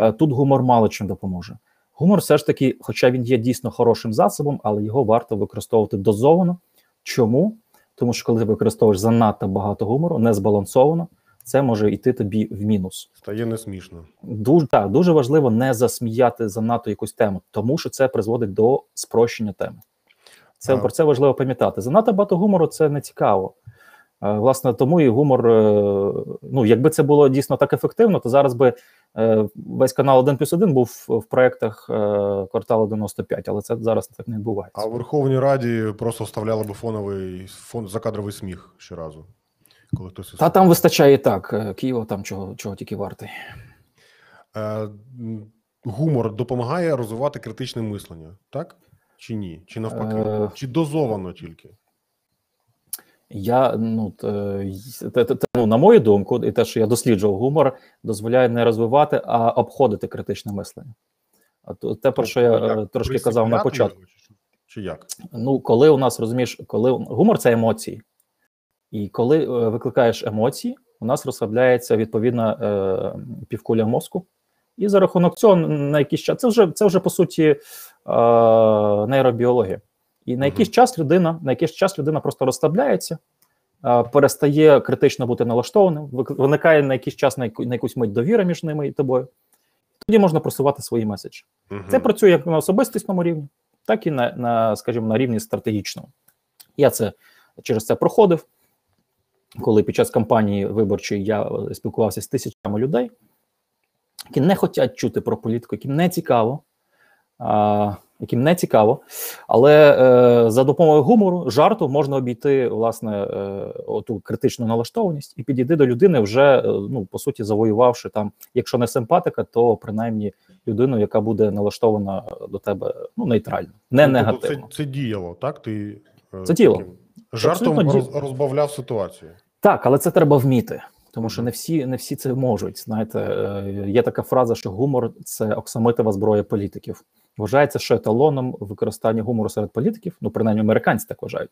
Speaker 2: Е, Тут гумор мало чим допоможе. Гумор, все ж таки, хоча він є дійсно хорошим засобом, але його варто використовувати дозовано. Чому? Тому що коли ти використовуєш занадто багато гумору, не збалансовано, це може йти тобі в мінус.
Speaker 1: Стає не смішно.
Speaker 2: Дуже так, дуже важливо не засміяти занадто якусь тему, тому що це призводить до спрощення теми. Це про це важливо пам'ятати. Занадто багато гумору це не цікаво. Е, Власне, тому і гумор. е, Ну, якби це було дійсно так ефективно, то зараз би е, весь канал 1 плюс 1 був в проєктах е, кварталу 95, але це зараз так не відбувається.
Speaker 1: А в Верховній Раді просто вставляли би фоновий фон закадровий сміх щоразу. коли хтось
Speaker 2: Та там вистачає так. Києва там чого, чого тільки вартий.
Speaker 1: Е, гумор допомагає розвивати критичне мислення, так? Чи ні? Чи навпаки?
Speaker 2: Е.
Speaker 1: Чи дозовано тільки?
Speaker 2: Я ну те, те, те, ну, на мою думку, і те, що я досліджував гумор, дозволяє не розвивати, а обходити критичне мислення. А то те, про що я
Speaker 1: Тобто,
Speaker 2: е,
Speaker 1: як,
Speaker 2: трошки казав на початку.
Speaker 1: чи- Чи як?
Speaker 2: Ну, коли у нас розумієш, коли гумор це емоції, і коли е, викликаєш емоції, у нас розслабляється відповідна е, півкуля мозку, і за рахунок цього на якийсь час це вже це вже по суті е, нейробіологія. І на якийсь час людина, на якийсь час людина просто розслабляється, е, перестає критично бути налаштованим, виникає на якийсь час на, яку, на якусь мить довіра між ними і тобою. Тоді можна просувати свої меседжі.
Speaker 1: Мгм.
Speaker 2: Це працює як на особистісному рівні, так і на, на скажімо, на рівні стратегічному. Я це через це проходив, коли під час кампанії виборчої я е, спілкувався з тисячами людей, які не хочуть чути про політику, яким не цікаво, яким не цікаво. Але е, за допомогою гумору, жарту можна обійти власне е, оту критичну налаштованість і підійти до людини, вже е, ну по суті завоювавши там, якщо не симпатика, то принаймні людину, яка буде налаштована до тебе ну нейтрально, не
Speaker 1: Ну, тобто
Speaker 2: негативно.
Speaker 1: Це, це діяло, так? Ти е,
Speaker 2: Це
Speaker 1: таким жартом роз, розбавляв ситуацію.
Speaker 2: Так, але це треба вміти, тому що не всі не всі це можуть. Знаєте, є така фраза, що гумор це оксамитова зброя політиків. Вважається, що еталоном використання гумору серед політиків, ну принаймні американці так вважають,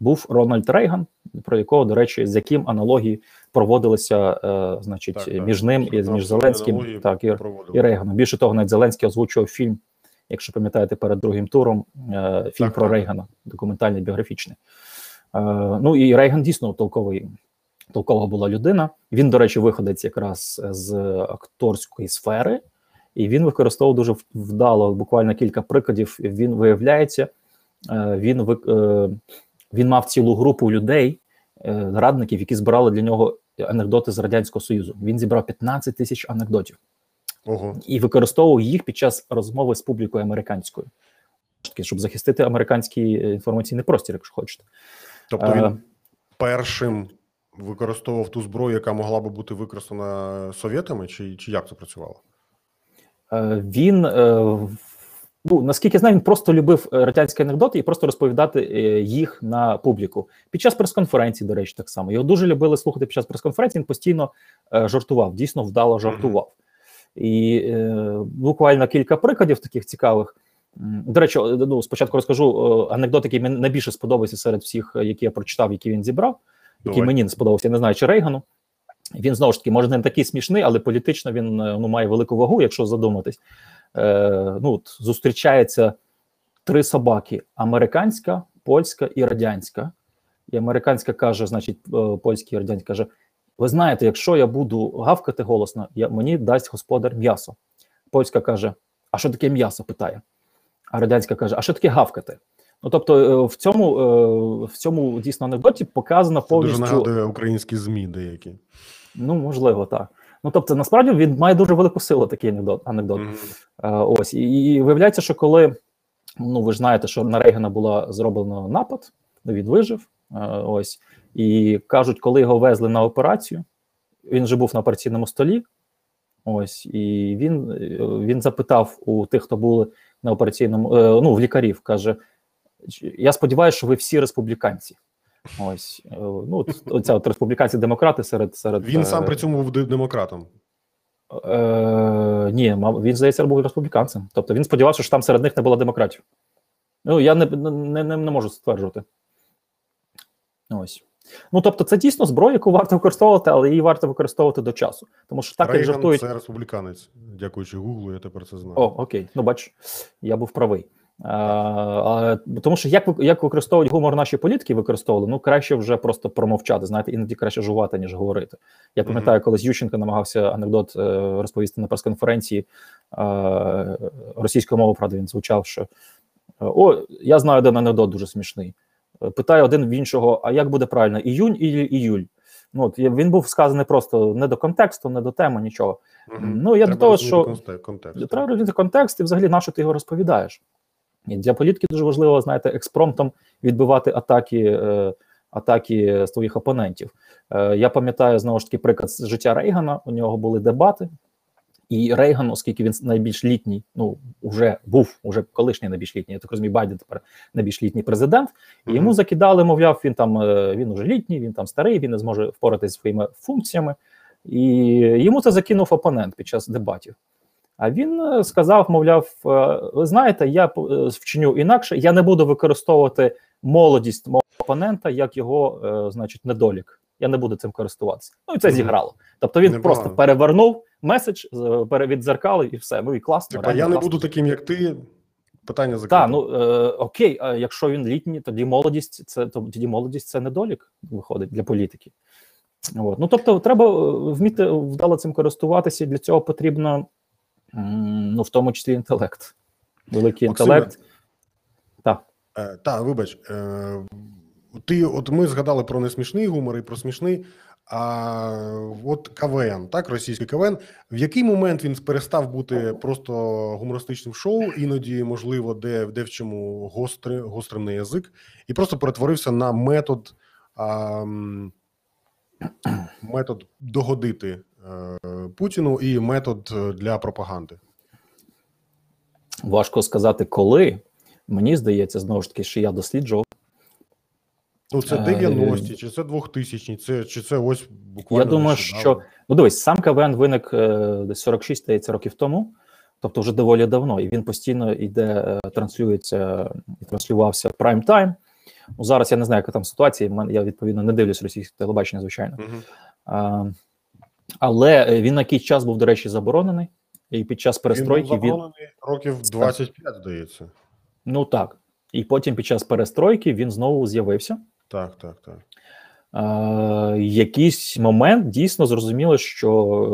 Speaker 2: був Рональд Рейган, про якого, до речі, з яким аналогії проводилися, е, значить,
Speaker 1: Так, так.
Speaker 2: між ним і між Зеленським, так і, і Рейганом. Більше того, навіть Зеленський озвучував фільм, якщо пам'ятаєте, перед другим туром е, фільм
Speaker 1: Так,
Speaker 2: про
Speaker 1: так.
Speaker 2: Рейгана, документальний біографічний. Е, ну і Рейган дійсно толковий, толкова була людина. Він, до речі, виходець якраз з акторської сфери, і він використовував дуже вдало, буквально кілька прикладів. Він виявляється, е, він ви- е, він мав цілу групу людей, е, радників, які збирали для нього анекдоти з радянського союзу. Він зібрав 15 тисяч анекдотів
Speaker 1: Ого.
Speaker 2: і використовував їх під час розмови з публікою американською, щоб захистити американський інформаційний простір, якщо хочете.
Speaker 1: Тобто він першим використовував ту зброю, яка могла би бути використана совєтами, чи, чи як це працювало?
Speaker 2: Е, Він е, ну наскільки я знаю, він просто любив е, радянські анекдоти і просто розповідати їх на публіку. Під час прес-конференції, до речі, так само його дуже любили слухати під час прес-конференції. Він постійно жартував, дійсно вдало жартував. І е, буквально кілька прикладів таких цікавих. До речі, ну спочатку розкажу анекдот, який мені найбільше сподобався серед всіх, які я прочитав, які він зібрав, який
Speaker 1: Давай.
Speaker 2: мені не сподобався. Я не знаю, чи Рейгану. Він знову ж таки може не такий смішний, але політично він е, ну, має велику вагу, якщо задуматись. Е, ну, от, зустрічається три собаки: американська, польська і радянська. І американська каже, значить, е, польська і радянська каже: Ви знаєте, якщо я буду гавкати голосно, я, мені дасть господар м'ясо. Польська каже: А що таке м'ясо? питає. А радянська каже: А що таке гавкати? Ну тобто, е, в цьому, е, в цьому дійсно анекдоті показано
Speaker 1: Це
Speaker 2: повністю.
Speaker 1: дуже нагадує українські ЗМІ деякі.
Speaker 2: Ну, можливо, так. Ну, тобто, насправді він має дуже велику силу, такий анекдот. анекдот. Е, ось. І, і виявляється, що коли ну, ви ж знаєте, що на Рейгана була зроблено напад, він вижив. Ось. І кажуть, коли його везли на операцію, він вже був на операційному столі. Ось, і він, він запитав у тих, хто були на операційному, ну, в лікарів, каже: Я сподіваюся, що ви всі республіканці. Ось, е, ну, оця от республіканці-демократи серед серед
Speaker 1: Він
Speaker 2: е,
Speaker 1: сам при цьому був демократом.
Speaker 2: Е, ні, він здається, був республіканцем. Тобто він сподівався, що там серед них не було демократів. Ну, я не, не, не, не можу стверджувати. Ось. Ну, тобто, це дійсно зброя, яку варто використовувати, але її варто використовувати до часу. Тому що так, як
Speaker 1: Рейган
Speaker 2: жартують.
Speaker 1: це республіканець. Дякуючи Гуглу, я тепер це знаю.
Speaker 2: О, окей, ну бач, я був правий. А, а, тому що як як використовують гумор наші політики, використовували, ну краще вже просто промовчати. Знаєте, іноді краще жувати, ніж говорити. Я пам'ятаю, колись Ющенко намагався анекдот е, розповісти на прес-конференції е, російською мовою, правда, він звучав, що е, о, я знаю один анекдот дуже смішний. Е, Питає один в іншого: а як буде правильно, іюнь і іюль? Ну, от, він був сказаний просто не до контексту, не до теми, нічого.
Speaker 1: Мгм.
Speaker 2: Ну, я до того, що-
Speaker 1: контекст.
Speaker 2: Треба розуміти контекст і взагалі на що ти його розповідаєш. Для політики дуже важливо, знаєте, експромтом відбивати атаки е, атаки з твоїх опонентів. Е, Я пам'ятаю знову ж таки приклад з життя Рейгана. У нього були дебати, і Рейган, оскільки він найбільш літній, ну вже був уже колишній найбільш літній, я так розумію, Байден тепер найбільш літній президент. І йому закидали, мовляв, він там е, він уже літній, він там старий, він не зможе впоратися зі своїми функціями. І йому це закинув опонент під час дебатів. А він е, сказав: мовляв, е, ви знаєте, я е, вчиню інакше, я не буду використовувати молодість мого опонента як його, значить, недолік. Я не буду цим користуватися. Ну і це
Speaker 1: Мгм.
Speaker 2: зіграло. Тобто він
Speaker 1: Непогано.
Speaker 2: просто перевернув меседж, перевідзеркалив і все. Ну і класно.
Speaker 1: Типа, я
Speaker 2: реально
Speaker 1: не
Speaker 2: класно.
Speaker 1: буду таким, як ти. Питання закрите.
Speaker 2: Так, ну е, окей, а якщо він літній, тоді молодість це тоді молодість це недолік виходить для політики. От. Ну тобто, треба вміти вдало цим користуватися. і Для цього потрібно ну, в тому числі інтелект. Великий
Speaker 1: Максиме,
Speaker 2: інтелект. Так.
Speaker 1: Е, та, вибач, е, ти, от ми згадали про несмішний гумор і про смішний. А от КВН, так, російський КВН, в який момент він перестав бути просто гумористичним шоу, іноді, можливо, де, де в чому гостри, гострим на язик, і просто перетворився на метод, а, метод догодити Путіну і метод е, для пропаганди.
Speaker 2: Важко сказати, коли. Мені здається, знову ж таки, що я досліджував.
Speaker 1: Ну, це
Speaker 2: Е,
Speaker 1: 90-ті, чи це 2000-ті, це, чи це ось буквально
Speaker 2: Я думаю,
Speaker 1: нещодавно.
Speaker 2: що ну дивись, сам КВН виник е, десь 46 здається, років тому, тобто вже доволі давно, і він постійно йде, е, транслюється і транслювався в прайм тайм. Ну зараз я не знаю, яка там ситуація. Я відповідно не дивлюсь російське телебачення, звичайно.
Speaker 1: Мгм.
Speaker 2: Але е, він на якийсь час був, до речі, заборонений, і під час перестройки
Speaker 1: він, був
Speaker 2: він
Speaker 1: заборонений років 25, здається.
Speaker 2: ну так. І потім під час перестройки він знову з'явився.
Speaker 1: Так, так, так.
Speaker 2: Е, якийсь момент дійсно зрозуміло, що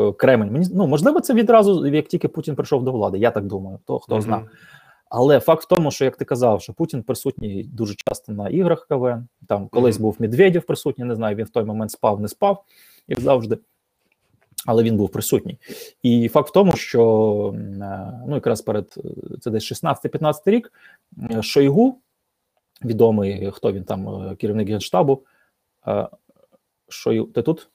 Speaker 2: е, Кремль мені ну можливо, це відразу, як тільки Путін прийшов до влади. Я так думаю, то хто
Speaker 1: Мгм.
Speaker 2: зна. Але факт в тому, що як ти казав, що Путін присутній дуже часто на іграх КВН. Там колись
Speaker 1: Мгм.
Speaker 2: був Медведєв присутній, не знаю, він в той момент спав, не спав, як завжди. Але він був присутній. І факт в тому, що е, ну якраз перед е, це десь 16-15 рік Шойгу, відомий, хто він там, е, керівник генштабу. Шойгу, ти тут?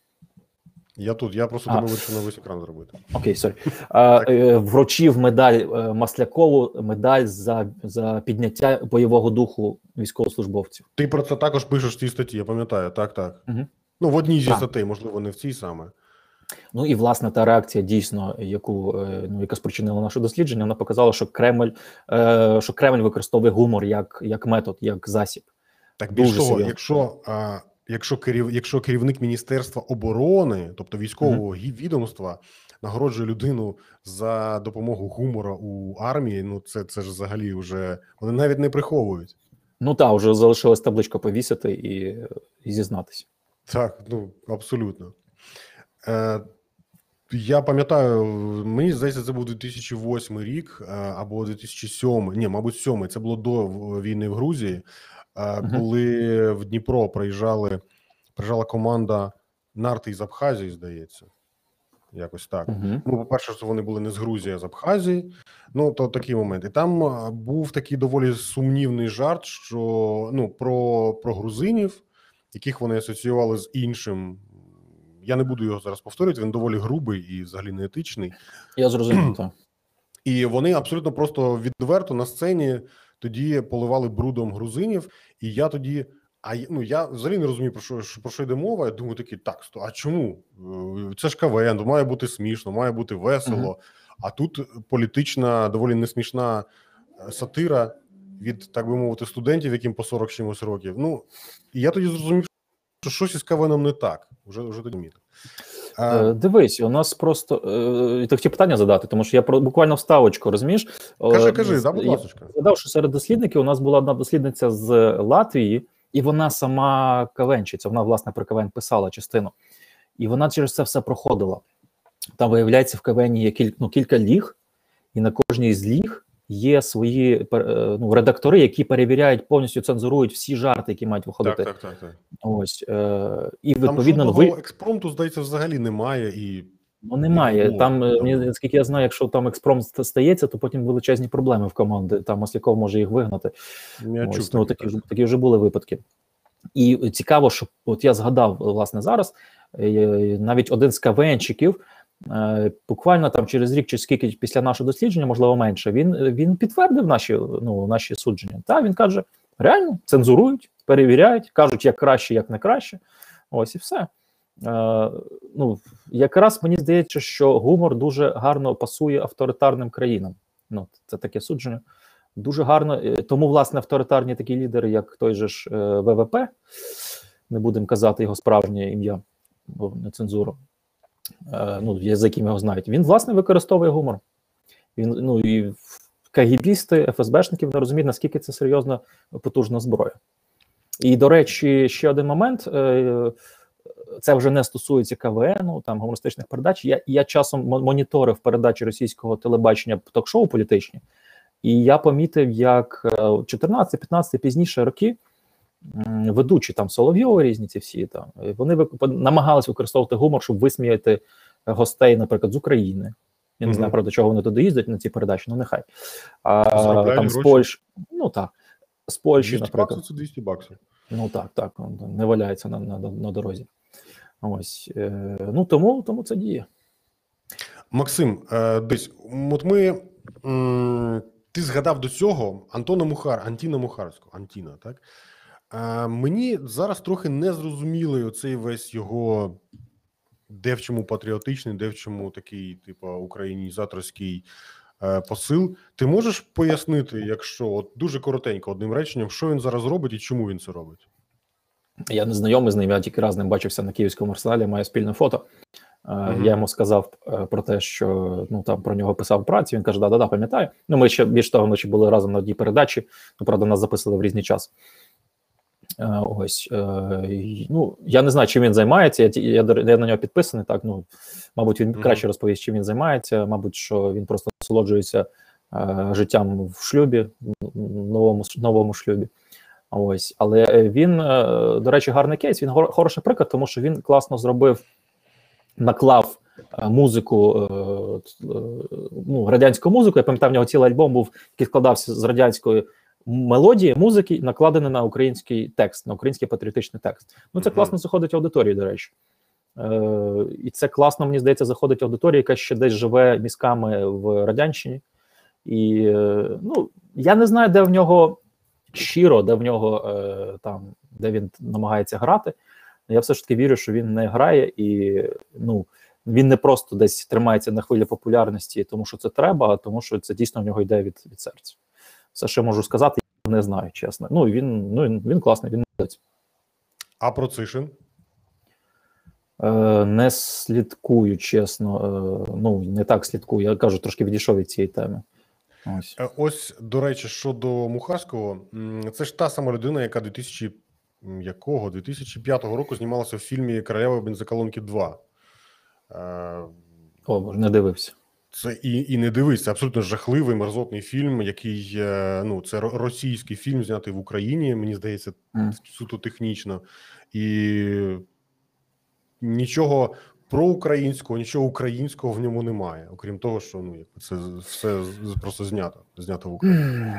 Speaker 1: Я тут, я просто тебе вирішив на весь екран зробити.
Speaker 2: Окей, sorry. [laughs] Вручив медаль Маслякову, медаль за, за підняття бойового духу військовослужбовців.
Speaker 1: Ти про це також пишеш в цій статті, я пам'ятаю, так, так.
Speaker 2: Мгм.
Speaker 1: Ну, в одній зі статей, можливо, не в цій саме.
Speaker 2: Ну і власне та реакція дійсно, яку е, ну яка спричинила наше дослідження, вона показала, що Кремль, е, що Кремль використовує гумор як, як метод, як засіб.
Speaker 1: Так більш
Speaker 2: Дуже
Speaker 1: того,
Speaker 2: серйозно.
Speaker 1: якщо, а, якщо, керів, якщо керівник Міністерства оборони, тобто військового гі- відомства, нагороджує людину за допомогу гумора у армії, ну це, це ж взагалі вже вони навіть не приховують.
Speaker 2: Ну так, вже залишилась табличка повісити і, і зізнатися.
Speaker 1: Так, ну абсолютно. Е, я пам'ятаю, мені здається, це був 2008 рік е, або 2007, ні, мабуть, 7, Це було до війни в Грузії, е, коли в Дніпро приїжджали, приїжджала команда нарти із Абхазії, здається. Якось так.
Speaker 2: Угу.
Speaker 1: Ну, по-перше, що вони були не з Грузії, а з Абхазії. Ну, то такий момент. І там був такий доволі сумнівний жарт, що ну, про, про грузинів, яких вони асоціювали з іншим. Я не буду його зараз повторювати, він доволі грубий і взагалі неетичний.
Speaker 2: Я зрозумів, [clears throat] так.
Speaker 1: І вони абсолютно просто відверто на сцені тоді поливали брудом грузинів. І я тоді. А ну я взагалі не розумію про що про що йде мова. Я думаю, такий так, сто- а чому? Е, Це ж КВН, має бути смішно, має бути весело. А тут політична, доволі несмішна е, сатира від, так би мовити, студентів, яким по 40 чимось років. Ну і я тоді зрозумів, що щось із КВНом не так. Вже вже тоді мітив.
Speaker 2: Е, Дивись, у нас просто е, ти хотів питання задати, тому що я про буквально вставочку, розумієш?
Speaker 1: Кажи,
Speaker 2: Е,
Speaker 1: кажи,
Speaker 2: з-
Speaker 1: да, будь
Speaker 2: я
Speaker 1: ласка.
Speaker 2: Що серед дослідників у нас була одна дослідниця з Латвії, і вона сама кавенчиця, вона власне про КВН писала частину, і вона через це все проходила. Там виявляється в КВН є кіль, ну, кілька ліг, і на кожній з ліг є свої е, ну, редактори, які перевіряють повністю цензурують всі жарти, які мають виходити.
Speaker 1: Так, так, так, так.
Speaker 2: Ось е, і
Speaker 1: Там
Speaker 2: відповідно
Speaker 1: жодного
Speaker 2: ви
Speaker 1: експромту, здається, взагалі немає. І
Speaker 2: Ну, немає. Там, е,
Speaker 1: там
Speaker 2: наскільки я знаю, якщо там експромт ста- стається, то потім величезні проблеми в команди. Там Масляков може їх вигнати.
Speaker 1: я чув
Speaker 2: Ось, ну, такі,
Speaker 1: так.
Speaker 2: вже, такі вже були випадки. І цікаво, що от я згадав власне зараз е, навіть один з КВНчиків, е, буквально там через рік чи скільки після нашого дослідження, можливо, менше, він він підтвердив наші ну, наші судження. Та він каже: реально цензурують, перевіряють, кажуть, як краще, як не краще. Ось і все. Е, ну, Якраз мені здається, що гумор дуже гарно пасує авторитарним країнам. Ну, Це таке судження. Дуже гарно. Е, тому, власне, авторитарні такі лідери, як той же ж е, ВВП, не будемо казати його справжнє ім'я, бо не цензуру, е, ну, за яким його знають. Він, власне, використовує гумор. Він, ну, і КГБісти, ФСБшників не розуміють, наскільки це серйозна потужна зброя. І, до речі, ще один момент. Е, це вже не стосується КВН, там гумористичних передач. Я я часом моніторив передачі російського телебачення ток-шоу політичні, і я помітив, як 14-15 е, пізніше роки ведучі там Соловйови різні ці всі там вони намагалися використовувати гумор, щоб висміяти гостей, наприклад, з України. Я не знаю, правда, чого вони туди їздять на ці передачі, ну нехай. А, Там з Польщі, ну так, з Польщі, 200 наприклад.
Speaker 1: Баксів це 200 баксів.
Speaker 2: Ну так, так, не валяється на на, на дорозі. Ось е, ну тому тому це діє.
Speaker 1: Максим, е, десь от ми м, ти згадав до цього Антона Мухар, Антіна Мухарського, Антіна, так? Е, мені зараз трохи не зрозумілий оцей весь його де в чому патріотичний, де в чому такий, типу, українізаторський е, посил. Ти можеш пояснити, якщо от дуже коротенько одним реченням, що він зараз робить і чому він це робить?
Speaker 2: Я не знайомий з ним, я тільки раз ним бачився на київському арсеналі, має спільне фото. Uh-huh. Я йому сказав про те, що ну там про нього писав праці. Він каже: да, да, да, пам'ятаю. Ну, ми ще більш того, ночі були разом на одній передачі. Ну, правда, нас записали в різний час. Е, ось ну я не знаю, чим він займається. Я я, я на нього підписаний. Так ну мабуть, він краще розповість, чим він займається. Мабуть, що він просто насолоджується життям в шлюбі, новому новому шлюбі. Ось, але е, він, е, до речі, гарний кейс. Він хороший приклад, тому що він класно зробив, наклав е, музику, ну, радянську музику. Я пам'ятаю, в нього цілий альбом був, який складався з радянської мелодії, музики, накладений на український текст, на український патріотичний текст. Ну, це класно заходить аудиторії, до речі. І це класно, мені здається, заходить аудиторія, яка ще десь живе мізками в Радянщині. І ну, я не знаю, де в нього щиро, де в нього е, там, де він намагається грати. Я все ж таки вірю, що він не грає і ну він не просто десь тримається на хвилі популярності, тому що це треба, а тому що це дійсно в нього йде від від серця. Все, що можу сказати, я не знаю, чесно. Ну він ну він, він класний, він молодець.
Speaker 1: А про Цишин?
Speaker 2: Е, Не слідкую, чесно. Е, Ну не так слідкую. Я кажу, трошки відійшов від цієї теми.
Speaker 1: Ось е, ось до речі, щодо Мухарського, це ж та сама людина, яка 2000 якого 2005 року знімалася в фільмі Королева бензоколонки 2.
Speaker 2: Е, О, не дивився.
Speaker 1: Це і і не дивись, абсолютно жахливий мерзотний фільм, який е, ну це російський фільм, знятий в Україні. Мені здається, mm. суто технічно і нічого проукраїнського, нічого українського в ньому немає, окрім того, що ну це все просто знято знято в Україні.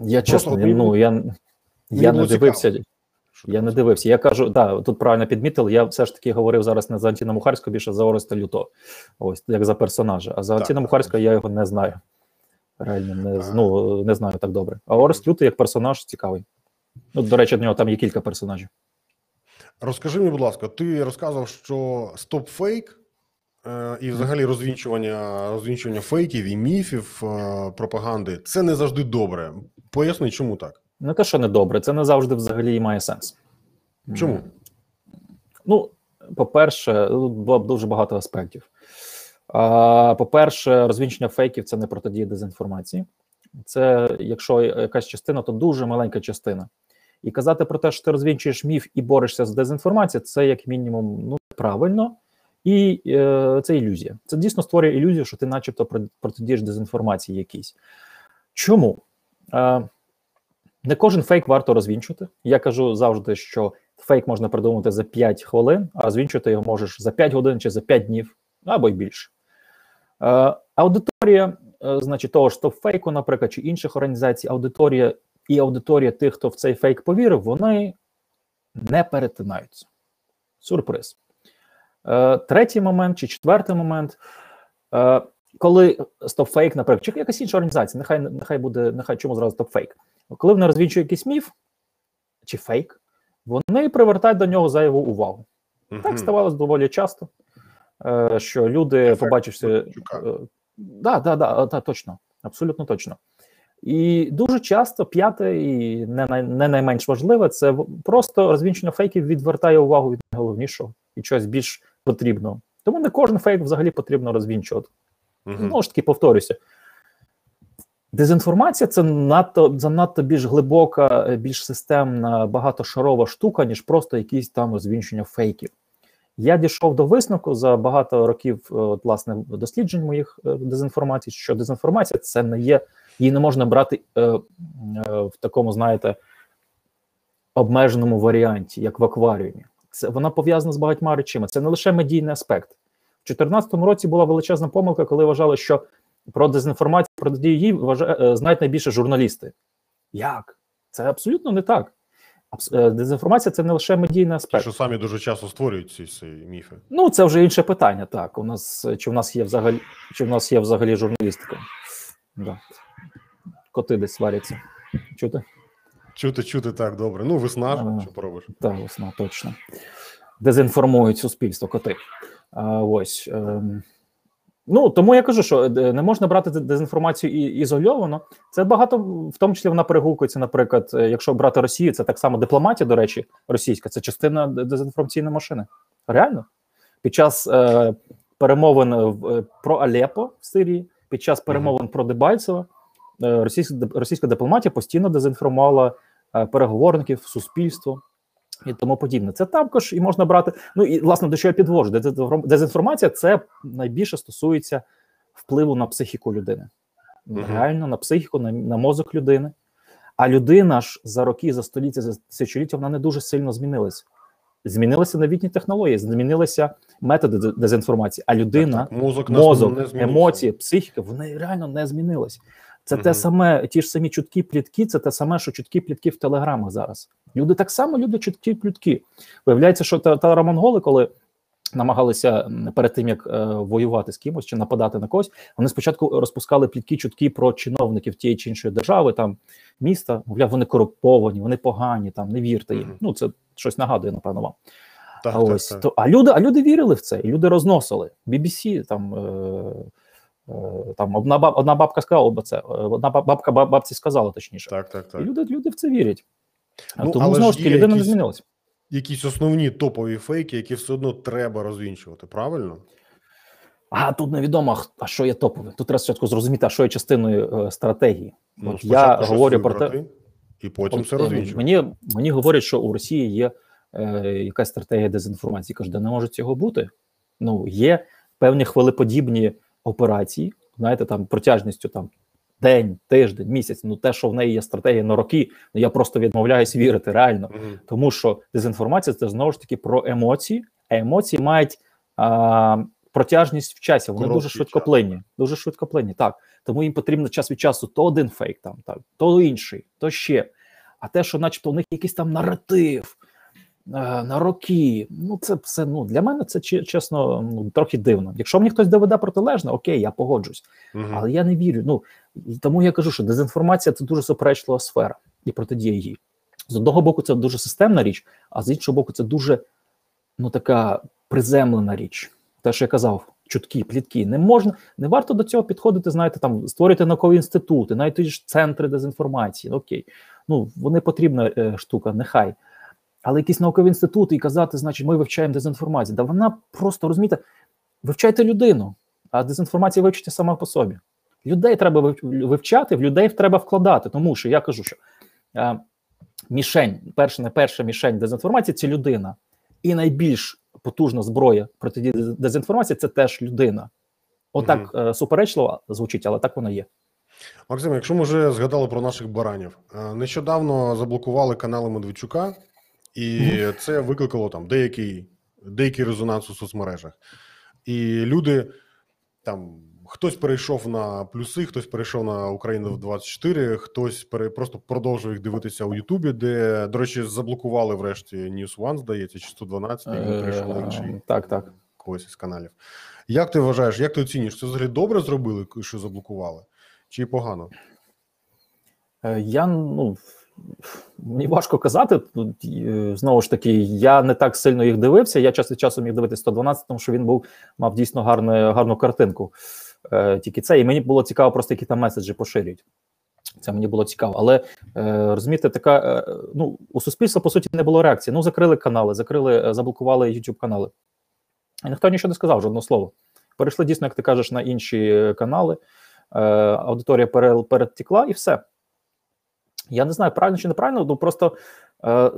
Speaker 2: Я чесно, ну я я не дивився. Цікаво. Я не дивився. Я кажу, да, тут правильно підмітили. Я все ж таки говорив зараз не за Антіна Мухарського, більше за Ореста Люто, ось як за персонажа. А за так, Антіна Мухарського я його не знаю. Реально не ну, не знаю так добре. А Орест Лютий як персонаж цікавий. Ну, До речі, до нього там є кілька персонажів.
Speaker 1: Розкажи мені, будь ласка, ти розказував, що стоп-фейк е, і взагалі розвінчування розвінчування фейків і міфів е, пропаганди це не завжди добре. Поясни, чому так?
Speaker 2: Не те, що не добре, це не завжди взагалі має сенс.
Speaker 1: Чому?
Speaker 2: Ну, по-перше, тут було б дуже багато аспектів. По-перше, розвінчення фейків це не протидія дезінформації. Це якщо якась частина, то дуже маленька частина. І казати про те, що ти розвінчуєш міф і борешся з дезінформацією, це як мінімум ну правильно, і е, це ілюзія. Це дійсно створює ілюзію, що ти, начебто, протидієш дезінформації якійсь. Чому? Е, не кожен фейк варто розвінчувати. Я кажу завжди, що фейк можна придумати за 5 хвилин, а розвінчувати його можеш за 5 годин чи за 5 днів або й більше. Е, аудиторія, е, значить, того ж фейку, наприклад, чи інших організацій, аудиторія і аудиторія тих, хто в цей фейк повірив, вони не перетинаються. Сюрприз. Е, Третій момент чи четвертий момент. Е, коли StopFake, наприклад, чи якась інша організація, нехай нехай буде, нехай чому зразу StopFake. Коли вони розвінчують якийсь міф чи фейк, вони привертають до нього зайву увагу.
Speaker 1: Мгм.
Speaker 2: Так ставалося доволі часто, е, що люди,
Speaker 1: Ефект
Speaker 2: побачивши. Е, Да, да, да, да, точно, абсолютно точно. І дуже часто п'яте, і не, най, не найменш важливе, це просто розвінчення фейків відвертає увагу від найголовнішого і чогось більш потрібного. Тому не кожен фейк взагалі потрібно розвінчувати. Знову ж таки, повторюся. Дезінформація це надто занадто більш глибока, е, більш системна, багатошарова штука, ніж просто якісь там розвінчення фейків. Я дійшов до висновку за багато років е, от, власне досліджень моїх е, дезінформації, що дезінформація це не є, її не можна брати е, е, в такому, знаєте, обмеженому варіанті, як в акваріумі. Це вона пов'язана з багатьма речами. Це не лише медійний аспект. У 2014 році була величезна помилка, коли вважали, що про дезінформацію, про її вважає, е, знають найбільше журналісти. Як? Це абсолютно не так. Е, Дезінформація це не лише медійний аспект.
Speaker 1: що самі дуже часто створюють ці, ці міфи.
Speaker 2: Ну, це вже інше питання. Так, у нас е, чи в нас є взагалі, чи в нас є взагалі журналістика? Да. Коти десь сваряться. Чути?
Speaker 1: Чути, чути так добре. Ну, весна
Speaker 2: Ага.
Speaker 1: що поробиш.
Speaker 2: Так, весна, точно. Дезінформують суспільство коти. А, ось. ем. Ну, тому я кажу, що е, не можна брати дезінформацію ізольовано. Це багато, в тому числі вона перегукується, наприклад, е, якщо брати Росію, це так само дипломатія, до речі, російська, це частина дезінформаційної машини. Реально. Під час е, перемовин в, е, про Алепо в Сирії, під час перемовин про Дебальцево, е, російська, російська дипломатія постійно дезінформувала е, переговорників, суспільство і тому подібне. Це також і можна брати. Ну і власне до чого я підвожу. Дезінформ- Дезінформація це найбільше стосується впливу на психіку людини.
Speaker 1: Мгм.
Speaker 2: Реально на психіку, на, на мозок людини. А людина ж за роки, за століття, за тисячоліття вона не дуже сильно змінилась. Змінилися новітні технології, змінилися методи дезінформації. А людина,
Speaker 1: Так, так. Мозок,
Speaker 2: мозок, емоції, психіка, вони реально не змінились. Це те саме, ті ж самі чуткі плітки, це те саме, що чуткі плітки в телеграмах зараз. Люди так само люблять чуткі плітки. Виявляється, що телерамонголи, коли намагалися перед тим, як е, воювати з кимось чи нападати на когось, вони спочатку розпускали плітки, чутки про чиновників тієї чи іншої держави, там міста, мовляв, вони корумповані, вони погані, там не вірте їм.
Speaker 1: Мгм.
Speaker 2: Ну це щось нагадує, напевно, вам.
Speaker 1: Так,
Speaker 2: а
Speaker 1: так,
Speaker 2: ось
Speaker 1: так.
Speaker 2: то, а люди, а люди вірили в це, і люди розносили. BBC там. Е, там одна баб, одна бабка сказала це, е, одна бабка бабці сказала точніше.
Speaker 1: Так, так,
Speaker 2: І люди, люди в це вірять.
Speaker 1: Ну,
Speaker 2: тому знову
Speaker 1: ж
Speaker 2: таки людина не змінилася.
Speaker 1: Якісь основні топові фейки, які все одно треба розвінчувати, правильно?
Speaker 2: А тут невідомо, а що є топове. Тут треба спочатку зрозуміти, а що є частиною е, стратегії.
Speaker 1: Ну,
Speaker 2: От я говорю про те,
Speaker 1: і потім
Speaker 2: От,
Speaker 1: все
Speaker 2: е,
Speaker 1: розвінчувати.
Speaker 2: Мені, мені говорять, що у Росії є е, якась стратегія дезінформації. Кажу, де не може цього бути. Ну, є певні хвилеподібні операції, знаєте, там протяжністю там день, тиждень, місяць. Ну, те, що в неї є стратегія на роки, ну я просто відмовляюсь вірити реально.
Speaker 1: Мгм.
Speaker 2: Тому що дезінформація це знову ж таки про емоції, а емоції мають а, протяжність в часі. Вони дуже швидкоплинні. Дуже швидкоплинні. Так. Тому їм потрібно час від часу то один фейк, там, так, то інший, то ще. А те, що, начебто, у них якийсь там наратив на роки, ну це все ну для мене це чесно ну, трохи дивно. Якщо мені хтось доведе протилежне, окей, я погоджусь.
Speaker 1: Мгм.
Speaker 2: Але я не вірю. Ну тому я кажу, що дезінформація це дуже суперечлива сфера і протидія їй. З одного боку, це дуже системна річ, а з іншого боку, це дуже ну така приземлена річ. Те, що я казав, чуткі, плітки. Не можна, не варто до цього підходити. Знаєте, там створювати наукові інститути, навіть ті ж центри дезінформації. Ну, окей, ну вони потрібна е, штука, нехай. Але якісь наукові інститути і казати, значить, ми вивчаємо дезінформацію. Да вона просто розумієте, вивчайте людину, а дезінформація вивчите сама по собі. Людей треба вив- вивчати, в людей треба вкладати, тому що я кажу, що е, мішень, перша не перша мішень дезінформації це людина. І найбільш потужна зброя протидії дезінформації це теж людина. Отак е, суперечливо звучить, але так воно є.
Speaker 1: Максим, якщо ми вже згадали про наших баранів, е, нещодавно заблокували канали Медведчука, і це викликало там деякий, деякий резонанс у соцмережах. І люди там Хтось перейшов на плюси, хтось перейшов на Україну в 24, хтось пере, просто продовжує їх дивитися у Ютубі, де, до речі, заблокували врешті News One, здається, чи 112, і він перейшов на інший
Speaker 2: Е, Так, так.
Speaker 1: когось із каналів. Як ти вважаєш, як ти оцінюєш? Це взагалі добре зробили, що заблокували? Чи погано?
Speaker 2: Е, Я ну мені важко казати. Тут е, знову ж таки, я не так сильно їх дивився. Я час від часу міг дивитися 112, тому що він був мав дійсно гарну, гарну картинку. Е, Тільки це, і мені було цікаво, просто які там меседжі поширюють. Це мені було цікаво. Але е, розумієте, така е, ну у суспільства по суті не було реакції. Ну закрили канали, закрили, е, заблокували YouTube канали. І ніхто нічого не сказав, жодного слова. Перейшли дійсно, як ти кажеш, на інші е, канали. Е, аудиторія пере- перетекла і все. Я не знаю, правильно чи неправильно, ну просто е,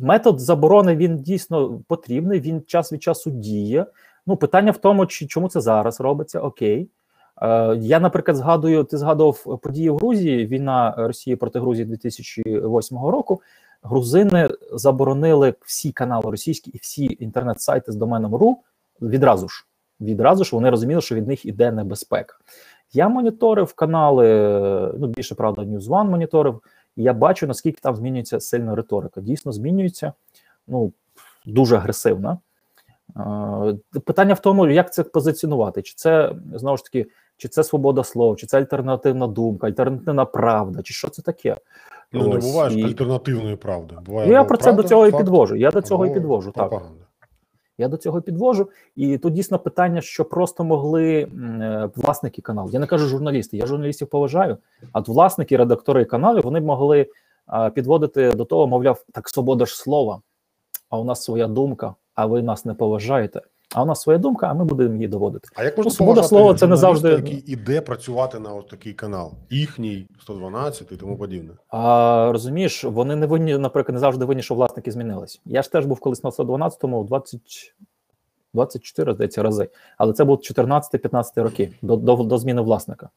Speaker 2: метод заборони він дійсно потрібний, він час від часу діє. Ну, питання в тому, чи чому це зараз робиться, окей. Е, я, наприклад, згадую, ти згадував події в Грузії, війна Росії проти Грузії 2008 року. Грузини заборонили всі канали російські і всі інтернет-сайти з доменом .ru відразу ж. Відразу ж вони розуміли, що від них іде небезпека. Я моніторив канали, ну більше правда, News One моніторив, і я бачу, наскільки там змінюється сильна риторика. Дійсно змінюється, ну дуже агресивна. Е, Питання в тому, як це позиціонувати, чи це знову ж таки, чи це свобода слова, чи це альтернативна думка, альтернативна правда, чи що це таке?
Speaker 1: Ну, не буває
Speaker 2: і-
Speaker 1: альтернативної правди. Буває
Speaker 2: Ну, я про це до цього і підвожу. Я до цього і підвожу. Так. Я до цього підвожу, і тут дійсно питання, що просто могли е, власники каналу. Я не кажу журналісти, я журналістів поважаю. А от власники, редактори каналів вони могли підводити до того, мовляв, так свобода ж слова. А у нас своя думка, а ви нас не поважаєте. А у нас своя думка, а ми будемо її доводити.
Speaker 1: А як можна
Speaker 2: Ну, свобода слова це не завжди-
Speaker 1: який іде працювати на от такий канал, їхній 112 і тому подібне.
Speaker 2: А розумієш, вони не винні, наприклад, не завжди винні, що власники змінились. Я ж теж був колись на 112-му 20, 24, здається, рази. Але це був 14-15 роки до, до, до зміни власника.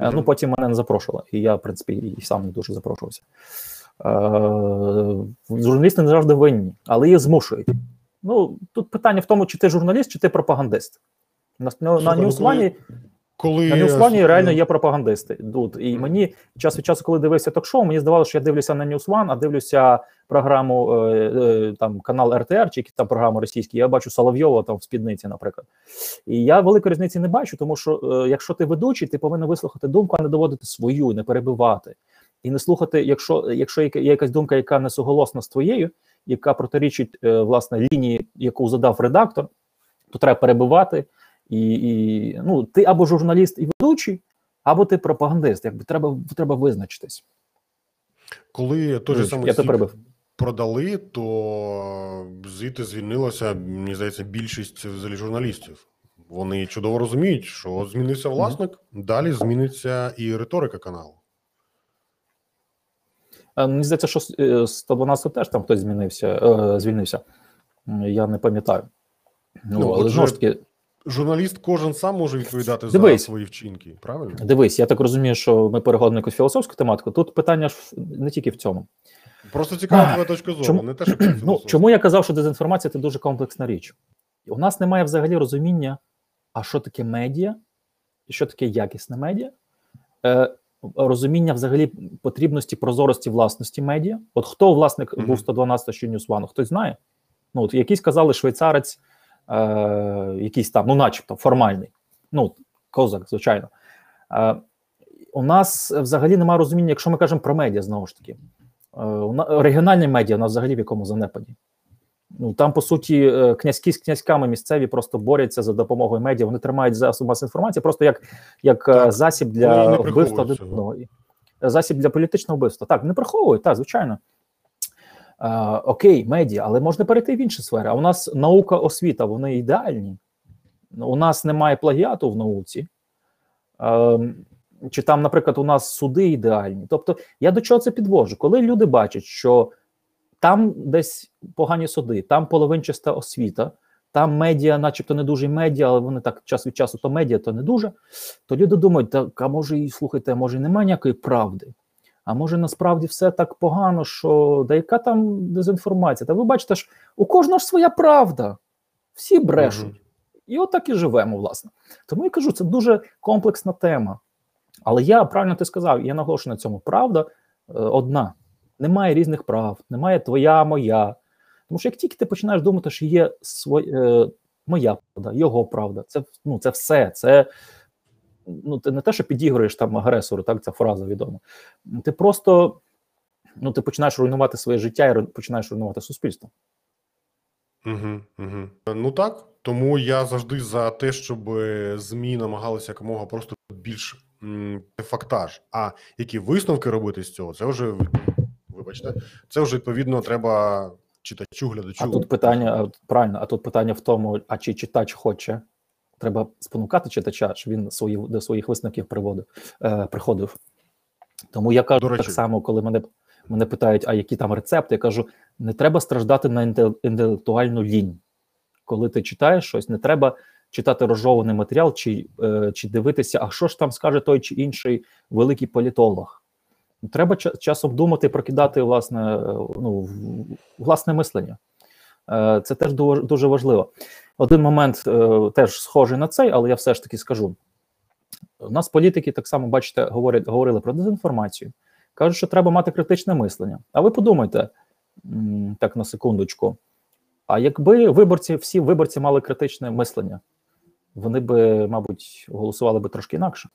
Speaker 2: Е, Ну, потім мене не запрошували, і я, в принципі, і сам не дуже запрошувався. Е, журналісти не завжди винні, але їх змушують. Ну, тут питання в тому, чи ти журналіст, чи ти пропагандист. На, на,
Speaker 1: ну,
Speaker 2: Ньюсвані
Speaker 1: Коли
Speaker 2: на реально є пропагандисти. Тут і мені час від часу, коли дивився ток-шоу, мені здавалося, що я дивлюся на News One, а дивлюся програму е, е, там канал РТР чи які там програми російські. Я бачу Соловйова там в спідниці, наприклад. І я великої різниці не бачу, тому що е, якщо ти ведучий, ти повинен вислухати думку, а не доводити свою, не перебивати. І не слухати, якщо якщо є якась думка, яка не суголосна з твоєю, яка протирічить е, власне лінії, яку задав редактор, то треба перебивати. І, і ну, ти або журналіст і ведучий, або ти пропагандист. Якби треба треба визначитись.
Speaker 1: коли той же
Speaker 2: я перебив.
Speaker 1: продали, то звідти звільнилося, мені здається, більшість взагалі журналістів. Вони чудово розуміють, що змінився власник, далі зміниться і риторика каналу.
Speaker 2: Е, Мені здається, що е, 112 теж там хтось змінився, е, звільнився. Я не пам'ятаю. Ну,
Speaker 1: Ну,
Speaker 2: але ж таки,
Speaker 1: Журналіст кожен сам може відповідати
Speaker 2: Дивись.
Speaker 1: за свої вчинки, правильно?
Speaker 2: дивись, я так розумію, що ми переходимо на якусь філософську тематику. Тут питання ж не тільки в цьому.
Speaker 1: Просто цікава твоя точка зору,
Speaker 2: чому-
Speaker 1: не те, що [clears throat]
Speaker 2: Ну, чому я казав, що дезінформація це дуже комплексна річ? У нас немає взагалі розуміння, а що таке медіа, і що таке якісне медіа, е, розуміння взагалі потрібності прозорості власності медіа. От хто власник
Speaker 1: Мгм.
Speaker 2: був 112 чи News One, хтось знає? Ну, от якийсь казали швейцарець, е, якийсь там, ну, начебто, формальний. Ну, козак, звичайно. Е, у нас взагалі немає розуміння, якщо ми кажемо про медіа, знову ж таки. Е, регіональні медіа у нас взагалі в якому занепаді. Ну там по суті е, князькі з князьками місцеві просто борються за допомогою медіа. Вони тримають засоби масової інформації просто як, як е,
Speaker 1: Так.
Speaker 2: засіб для вбивства одного. І- засіб для політичного вбивства. Так, не приховують, так, звичайно. Е, окей, медіа, але можна перейти в інші сфери. А у нас наука, освіта, вони ідеальні. У нас немає плагіату в науці. Е, чи там, наприклад, у нас суди ідеальні. Тобто, я до чого це підвожу? Коли люди бачать, що там десь погані суди, там половинчаста освіта, там медіа, начебто не дуже медіа, але вони так час від часу то медіа, то не дуже. То люди думають, так, а може, і слухайте, може, і немає ніякої правди. А може насправді все так погано, що да яка там дезінформація? Та ви бачите ж, у кожного ж своя правда. Всі брешуть.
Speaker 1: Мгм.
Speaker 2: І от і живемо, власне. Тому я кажу, це дуже комплексна тема. Але я правильно ти сказав, я наголошую на цьому. Правда е, одна: немає різних прав, немає твоя, моя. Тому що як тільки ти починаєш думати, що є своя, е, моя правда, його правда, це ну, це все. Це ну, ти не те, що підігруєш там агресору, так ця фраза відома. Ти просто ну, ти починаєш руйнувати своє життя і починаєш руйнувати суспільство.
Speaker 1: Угу, угу. Ну так. Тому я завжди за те, щоб ЗМІ намагалися якомога просто більш м, фактаж. А які висновки робити з цього, це вже вибачте, це вже відповідно треба читачу, глядачу.
Speaker 2: А тут питання правильно, а тут питання в тому, а чи читач хоче. Треба спонукати читача, щоб він свої до своїх висновків приводив, е, приходив. Тому я кажу так само, коли мене мене питають, а які там рецепти, я кажу: не треба страждати на інтелектуальну лінь. Коли ти читаєш щось, не треба читати розжований матеріал, чи е, чи дивитися, а що ж там скаже той чи інший великий політолог. Треба часом думати, прокидати власне ну, власне мислення. Е, Це теж дуже важливо. Один момент е, теж схожий на цей, але я все ж таки скажу: у нас політики так само, бачите, говорять, говорили про дезінформацію. Кажуть, що треба мати критичне мислення. А ви подумайте так на секундочку. А якби виборці, всі виборці мали критичне мислення, вони би, мабуть, голосували би трошки інакше.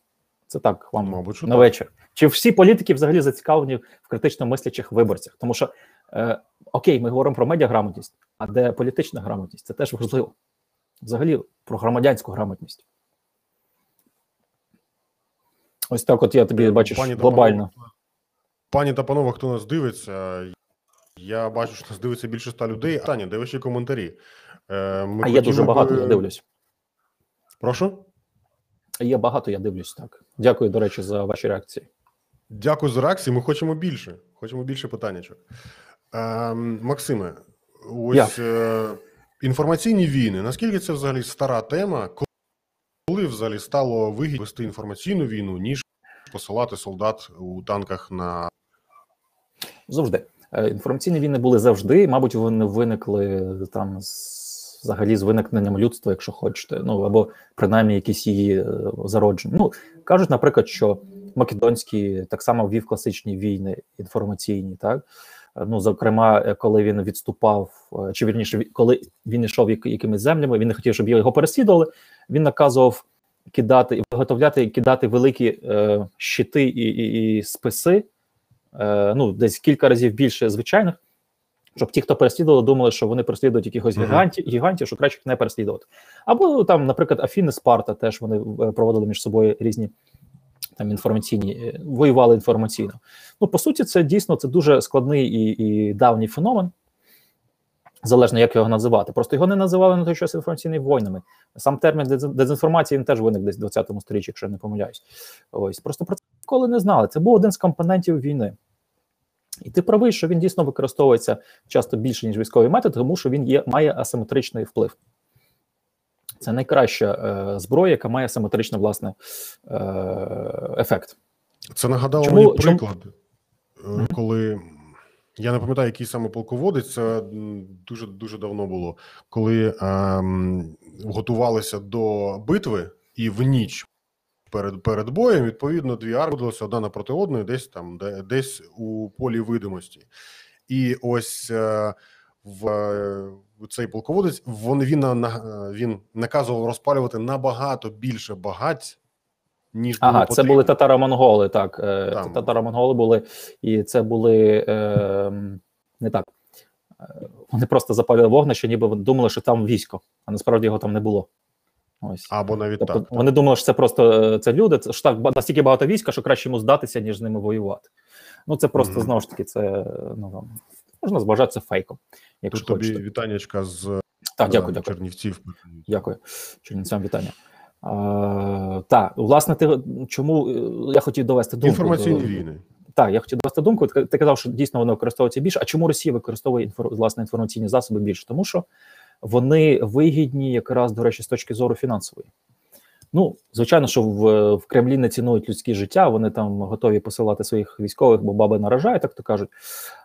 Speaker 2: Це так вам мабуть, на вечір. Чи всі політики взагалі зацікавлені в критично мислячих виборцях? Тому що е, окей, ми говоримо про медіаграмотність, а де політична грамотність? Це теж важливо. Взагалі про громадянську грамотність. Ось так, от я тобі е, бачиш пані глобально.
Speaker 1: Та панове, пані та панове, хто нас дивиться, я бачу, що нас дивиться більше ста людей. Таня, де ваші коментарі?
Speaker 2: Е, ми а є дуже багато, я дивлюсь.
Speaker 1: Прошу?
Speaker 2: Є багато, я дивлюсь так. Дякую, до речі, за ваші реакції.
Speaker 1: Дякую за реакції. Ми хочемо більше. Хочемо більше питаннячок. Е, Максиме, ось е, інформаційні війни. Наскільки це взагалі стара тема? Коли взагалі стало вигідно вести інформаційну війну, ніж посилати солдат у танках на
Speaker 2: завжди. Е, інформаційні війни були завжди, мабуть, вони виникли там з взагалі з виникненням людства, якщо хочете, ну або принаймні якісь її е, зародження. Ну кажуть, наприклад, що Македонський так само ввів класичні війни інформаційні, так е, ну зокрема, коли він відступав, чи вірніше, коли він йшов якимись землями, він не хотів, щоб його переслідували. Він наказував кидати виготовляти кидати великі е, щити і, і, і списи. Е, ну десь кілька разів більше звичайних, щоб ті, хто переслідували, думали, що вони переслідують якихось uh -huh. гігантів, гігантів, що краще їх не переслідувати. Або там, наприклад, Афіни Спарта теж вони е, проводили між собою різні там інформаційні, е, воювали інформаційно. Ну, по суті, це дійсно це дуже складний і, і давній феномен. Залежно, як його називати. Просто його не називали на той час інформаційними війнами. Сам термін дезінформації він теж виник десь в 20 сторіччі, якщо я не помиляюсь. Ось просто про це ніколи не знали. Це був один з компонентів війни. І ти правий, що він дійсно використовується часто більше, ніж військовий метод, тому що він є, має асиметричний вплив. Це найкраща е, зброя, яка має асиметричний власне е, ефект.
Speaker 1: Це нагадало Чому, мені приклад, чому? Е, коли я не пам'ятаю, який саме полководець, це дуже дуже давно було, коли ем, готувалися до битви і в ніч перед перед боєм, відповідно, дві армії одна напроти одної, десь там, де, десь у полі видимості. І ось е, в, в цей полководець він, він, він наказував розпалювати набагато більше багать. Ніж
Speaker 2: ага, потрібно. це були татаро-монголи, так. Е, Там. Татаро-монголи були, і це були е, не так. Е, вони просто запалювали вогнище, ніби думали, що там військо, а насправді його там не було.
Speaker 1: Ось. Або навіть
Speaker 2: тобто,
Speaker 1: так.
Speaker 2: Вони думали, що це просто е, це люди, це ж так настільки багато війська, що краще йому здатися, ніж з ними воювати. Ну це просто mm-hmm. знову ж таки, це ну можна зважати це фейком.
Speaker 1: Якщо Тут тобі вітаннячка з
Speaker 2: так, дякую, дякую.
Speaker 1: Чернівців.
Speaker 2: Дякую, Чернівцям вітання. А, Так, власне, ти чому е, я хотів довести думку
Speaker 1: інформаційні війни.
Speaker 2: Так, я хотів довести думку. Ти казав, що дійсно воно використовується більше. А чому Росія використовує інфор... власне інформаційні засоби більше? Тому що вони вигідні якраз до речі з точки зору фінансової. Ну, звичайно, що в, в Кремлі не цінують людське життя, вони там готові посилати своїх військових, бо баби наражають, так то кажуть.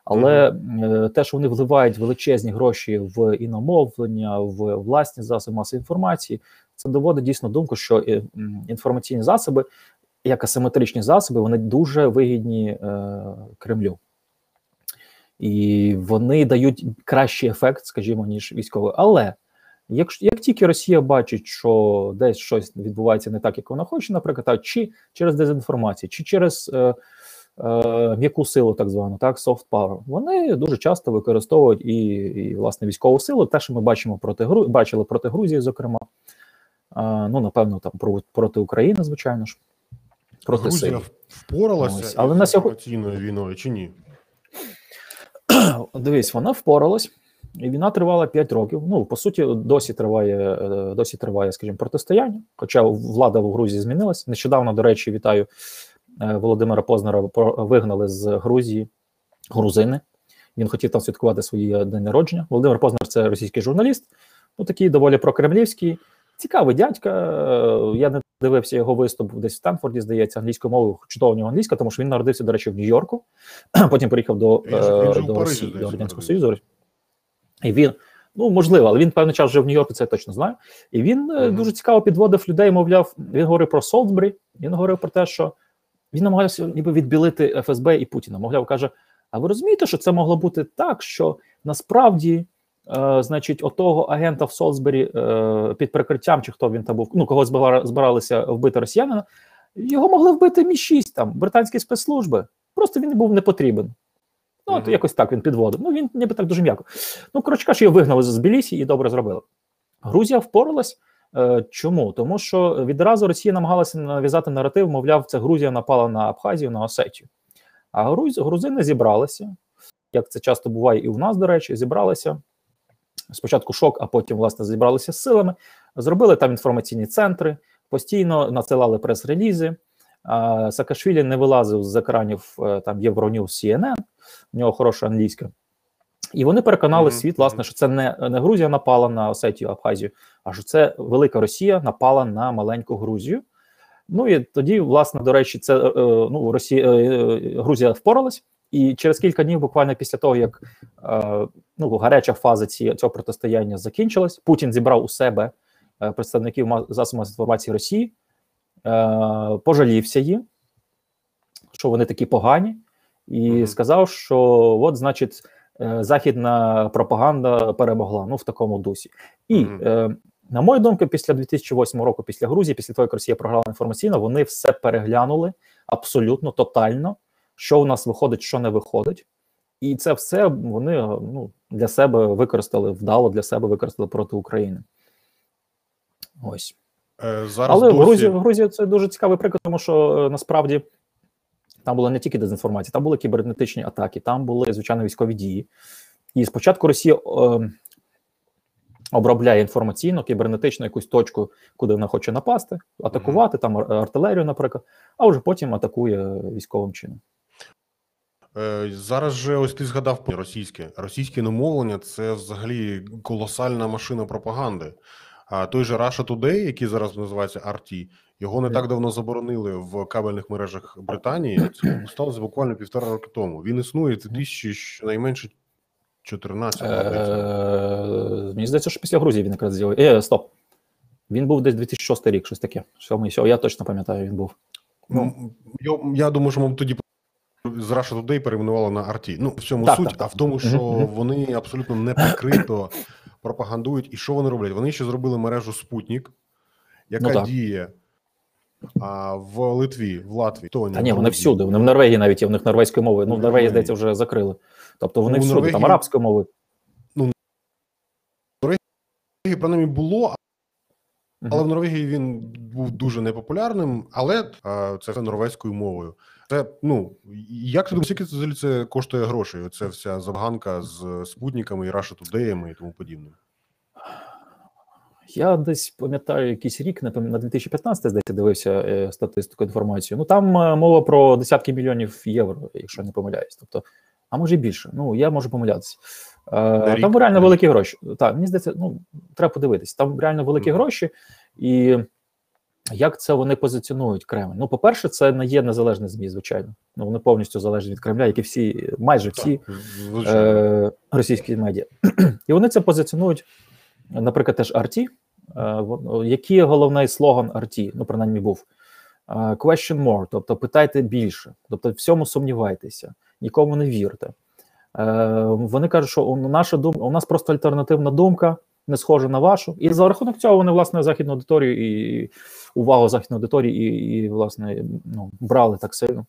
Speaker 2: Але е, те, що вони вливають величезні гроші в іномовлення, в власні засоби масової інформації, це доводить дійсно думку, що е, інформаційні засоби, як асиметричні засоби, вони дуже вигідні е, Кремлю. І вони дають кращий ефект, скажімо, ніж військовий. Але Якщо як тільки Росія бачить, що десь щось відбувається не так, як вона хоче, наприклад, так, чи через дезінформацію, чи через е, е, м'яку силу, так звану, так, soft power, вони дуже часто використовують і, і власне військову силу, те, що ми бачимо проти Гру... бачили проти Грузії, зокрема, ну напевно, там про, проти України, звичайно ж, проти
Speaker 1: Грузія
Speaker 2: Сирії.
Speaker 1: впоралася
Speaker 2: але на сьогодні-
Speaker 1: війною чи ні? [clears throat]
Speaker 2: Дивись, вона впоралась, і війна тривала 5 років. Ну, по суті, досі триває, е, досі триває, скажімо, протистояння. Хоча влада в Грузії змінилась. Нещодавно, до речі, вітаю е, Володимира Познера. Вигнали з Грузії грузини. Він хотів там святкувати своє день народження. Володимир Познер це російський журналіст, ну такий доволі прокремлівський. Цікавий дядька. Е, Я не дивився його виступ десь в Стенфорді, здається, англійською мовою. Чудово у нього англійська, тому що він народився, до речі, в Нью-Йорку. [clears throat] Потім приїхав до, е, до Росії, до Радянського. Союзу. І він, ну можливо, але він певний час жив в Нью-Йорку, це я точно знаю. І він
Speaker 1: Мгм.
Speaker 2: дуже цікаво підводив людей. Мовляв, він говорив про Солсбері, він говорив про те, що він намагався ніби відбілити ФСБ і Путіна. Мовляв, каже: А ви розумієте, що це могло бути так, що насправді, е, значить, отого агента в Солсбері е, під прикриттям, чи хто він там був, ну кого збиралися вбити росіянина, його могли вбити Мі 6 там британські спецслужби. Просто він був не потрібен. Ну, от
Speaker 1: Мгм.
Speaker 2: якось так він підводив. Ну, він ніби так дуже м'яко. Ну, коротше кажучи, його вигнали з Тбілісі і добре зробили. Грузія впоралась. Е, чому? Тому що відразу Росія намагалася нав'язати наратив, мовляв, це Грузія напала на Абхазію, на Осетію. А груз, грузини зібралися, як це часто буває і у нас, до речі, зібралися. Спочатку шок, а потім, власне, зібралися з силами, зробили там інформаційні центри, постійно надсилали прес-релізи. Саакашвілі не вилазив з екранів е, там Євроньюз CNN, у нього хороша англійська. І вони переконали
Speaker 1: Мгм,
Speaker 2: світ, власне, що це не, не Грузія напала на Осетію, Абхазію, а що це велика Росія напала на маленьку Грузію. Ну і тоді, власне, до речі, це е, е, ну, Росія, Грузія впоралась, і через кілька днів, буквально після того, як е, ну, гаряча фаза ці, цього протистояння закінчилась, Путін зібрав у себе е, представників засобів інформації Росії, е, пожалівся їм, що вони такі погані, і
Speaker 1: Мгм.
Speaker 2: сказав, що от, значить, е, західна пропаганда перемогла ну в такому дусі. І е, на мою думку, після 2008 року, після Грузії, після того, як Росія програла інформаційно, вони все переглянули абсолютно тотально, що у нас виходить, що не виходить. І це все вони е, ну, для себе використали вдало для себе використали проти України. Ось.
Speaker 1: Е, Зараз
Speaker 2: Але
Speaker 1: досі...
Speaker 2: Грузія, Грузія це дуже цікавий приклад, тому що е, насправді там була не тільки дезінформація, там були кібернетичні атаки, там були звичайно військові дії. І спочатку Росія е, обробляє інформаційно, кібернетично якусь точку, куди вона хоче напасти, атакувати, там артилерію, наприклад, а вже потім атакує військовим чином.
Speaker 1: Е, Зараз же ось ти згадав про російське. Російське намовлення це взагалі колосальна машина пропаганди. А той же Russia Today, який зараз називається RT, його не так давно заборонили в кабельних мережах Британії. Це сталося буквально півтора роки тому. Він існує з 2000, щонайменше 14 здається.
Speaker 2: Е, Мені здається, що після Грузії він якраз з'явився. Е, стоп. Він був десь 2006 рік, щось таке. Я точно пам'ятаю, він був. Ну.
Speaker 1: Ну, я, я думаю, що ми тоді з Russia Today перейменували на RT. Ну, в цьому
Speaker 2: Так,
Speaker 1: суть,
Speaker 2: так, так.
Speaker 1: а в тому, що вони абсолютно неприкрито пропагандують. І що вони роблять? Вони ще зробили мережу Спутник, яка
Speaker 2: Ну,
Speaker 1: діє а, в Литві, в Латвії.
Speaker 2: Та ні, вони всюди. Вони в Норвегії навіть є, в них норвезької мови. Ну, в
Speaker 1: В
Speaker 2: Норвегії, здається, вже закрили. Тобто вони
Speaker 1: Ну,
Speaker 2: всюди, там
Speaker 1: Норвегії-
Speaker 2: арабської мови.
Speaker 1: Норвегії, принаймні, було, але в Норвегії він був дуже непопулярним, але а, це все норвезькою мовою. Це ну як ти думаєш, скільки це це коштує грошей? Оце вся забаганка з спутниками і Russia Today і тому подібним.
Speaker 2: Я десь пам'ятаю якийсь рік, пам'ятаю, на 2015, здається, дивився е, статистику інформацію. Ну там е, мова про десятки мільйонів євро, якщо не помиляюсь. Тобто, а може і більше. Ну я можу помилятися. Е,
Speaker 1: рік,
Speaker 2: там реально великі гроші. Так, мені здається, ну треба подивитись. Там реально великі
Speaker 1: Мгм.
Speaker 2: гроші, і Як це вони позиціонують Кремль? Ну, по-перше, це не є незалежні ЗМІ, звичайно. Ну, вони повністю залежні від Кремля, як і всі, майже всі
Speaker 1: Так,
Speaker 2: е, російські медіа. І вони це позиціонують, наприклад, теж Арті. Е, який головний слоган Арті? Ну, принаймні, був е, question more, тобто питайте більше, тобто всьому сумнівайтеся, нікому не вірте. Е, вони кажуть, що у, наша дум, у нас просто альтернативна думка, не схожа на вашу. І за рахунок цього вони, власне, західну аудиторію і увагу західної аудиторії, і, і власне, ну, брали так сильно,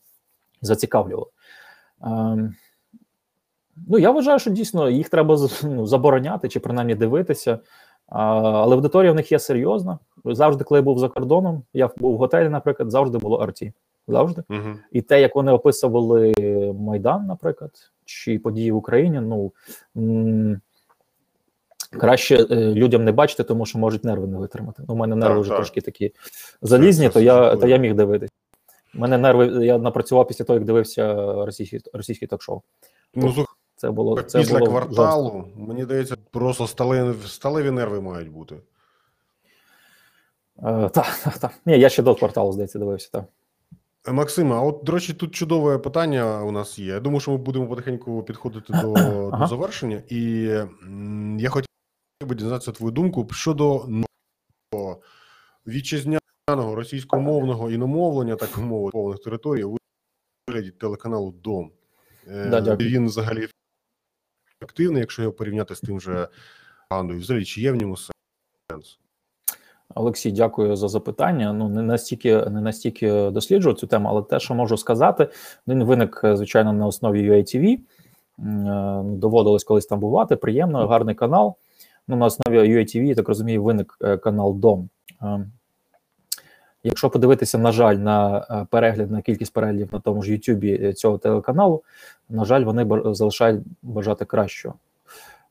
Speaker 2: зацікавлювали. Ем, Ну, я вважаю, що дійсно їх треба ну, забороняти чи принаймні дивитися. А, але аудиторія в них є серйозна. Завжди, коли я був за кордоном, я був в готелі, наприклад, завжди було арті. Завжди.
Speaker 1: Мгм.
Speaker 2: І те, як вони описували Майдан, наприклад, чи події в Україні, ну краще е, людям не бачити, тому що можуть нерви не витримати. Ну, у мене нерви
Speaker 1: Так,
Speaker 2: вже
Speaker 1: так.
Speaker 2: трошки такі залізні, то я, то я міг дивитися. У мене нерви, я напрацював після того, як дивився російські, російські ток-шоу.
Speaker 1: Ну,
Speaker 2: Це було це
Speaker 1: після
Speaker 2: було
Speaker 1: кварталу,
Speaker 2: жорстко.
Speaker 1: мені здається, просто сталеві, сталеві нерви мають бути.
Speaker 2: Е, Так, так, так. Ні, я ще до кварталу, здається, дивився. Так.
Speaker 1: Е, Максиме, а от, до речі, тут чудове питання у нас є. Я думаю, що ми будемо потихеньку підходити до,
Speaker 2: Ага.
Speaker 1: до завершення. І м, я хотів би дізнатися твою думку щодо нового вітчизняного російськомовного іномовлення, так мовити, повних територій у вигляді телеканалу Дом. Е,
Speaker 2: Да, дякую.
Speaker 1: Він взагалі ефективний, якщо його порівняти з тим же Андою. Взагалі, чи є в ньому сенс?
Speaker 2: Олексій, дякую за запитання. Ну не настільки не настільки досліджую цю тему, але те, що можу сказати, він виник е, звичайно на основі UATV. Е, Доводилось колись там бувати. Приємно, гарний канал. Ну на основі UATV, я так розумію, виник е, канал Дом. Е, Якщо подивитися, на жаль, на е, перегляд, на кількість переглядів на тому ж YouTube цього телеканалу, на жаль, вони залишають бажати кращого.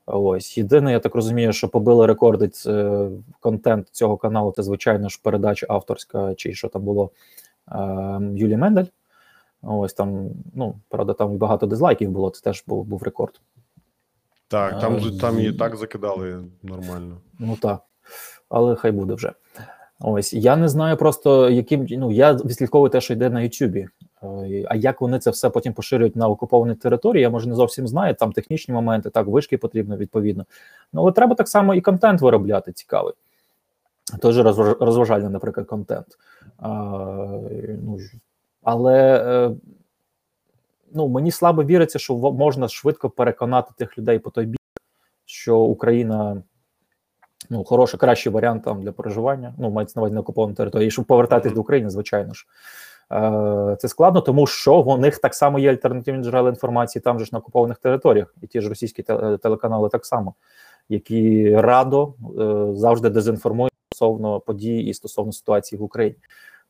Speaker 2: Ось єдине, я так розумію, що побили рекорди контент цього каналу. Це звичайно ж передача авторська, чи що там було Юлії Мендель. Ось там, ну правда, там багато дизлайків було. Це теж був, був рекорд.
Speaker 1: Так, там,
Speaker 2: А,
Speaker 1: там її
Speaker 2: і-
Speaker 1: так закидали нормально.
Speaker 2: Ну так, але хай буде вже. Ось я не знаю просто, яким ну я відслідковую те, що йде на Ютубі. Е, А як вони це все потім поширюють на окуповані території, я може не зовсім знаю. Там технічні моменти, так, вишки потрібно відповідно. Ну але треба так само і контент виробляти цікавий. Розваж- розважальний, наприклад, контент. А, ну, але е, ну, мені слабо віриться, що можна швидко переконати тих людей по той бік, що Україна ну, хороший, кращий варіант там для проживання. Ну, мається на увазі на окупованій території. Щоб повертатись до України, звичайно ж. Е, Це складно, тому що в них так само є альтернативні джерела інформації там же ж на окупованих територіях, і ті ж російські телеканали так само, які радо е, завжди дезінформують стосовно подій і стосовно ситуації в Україні.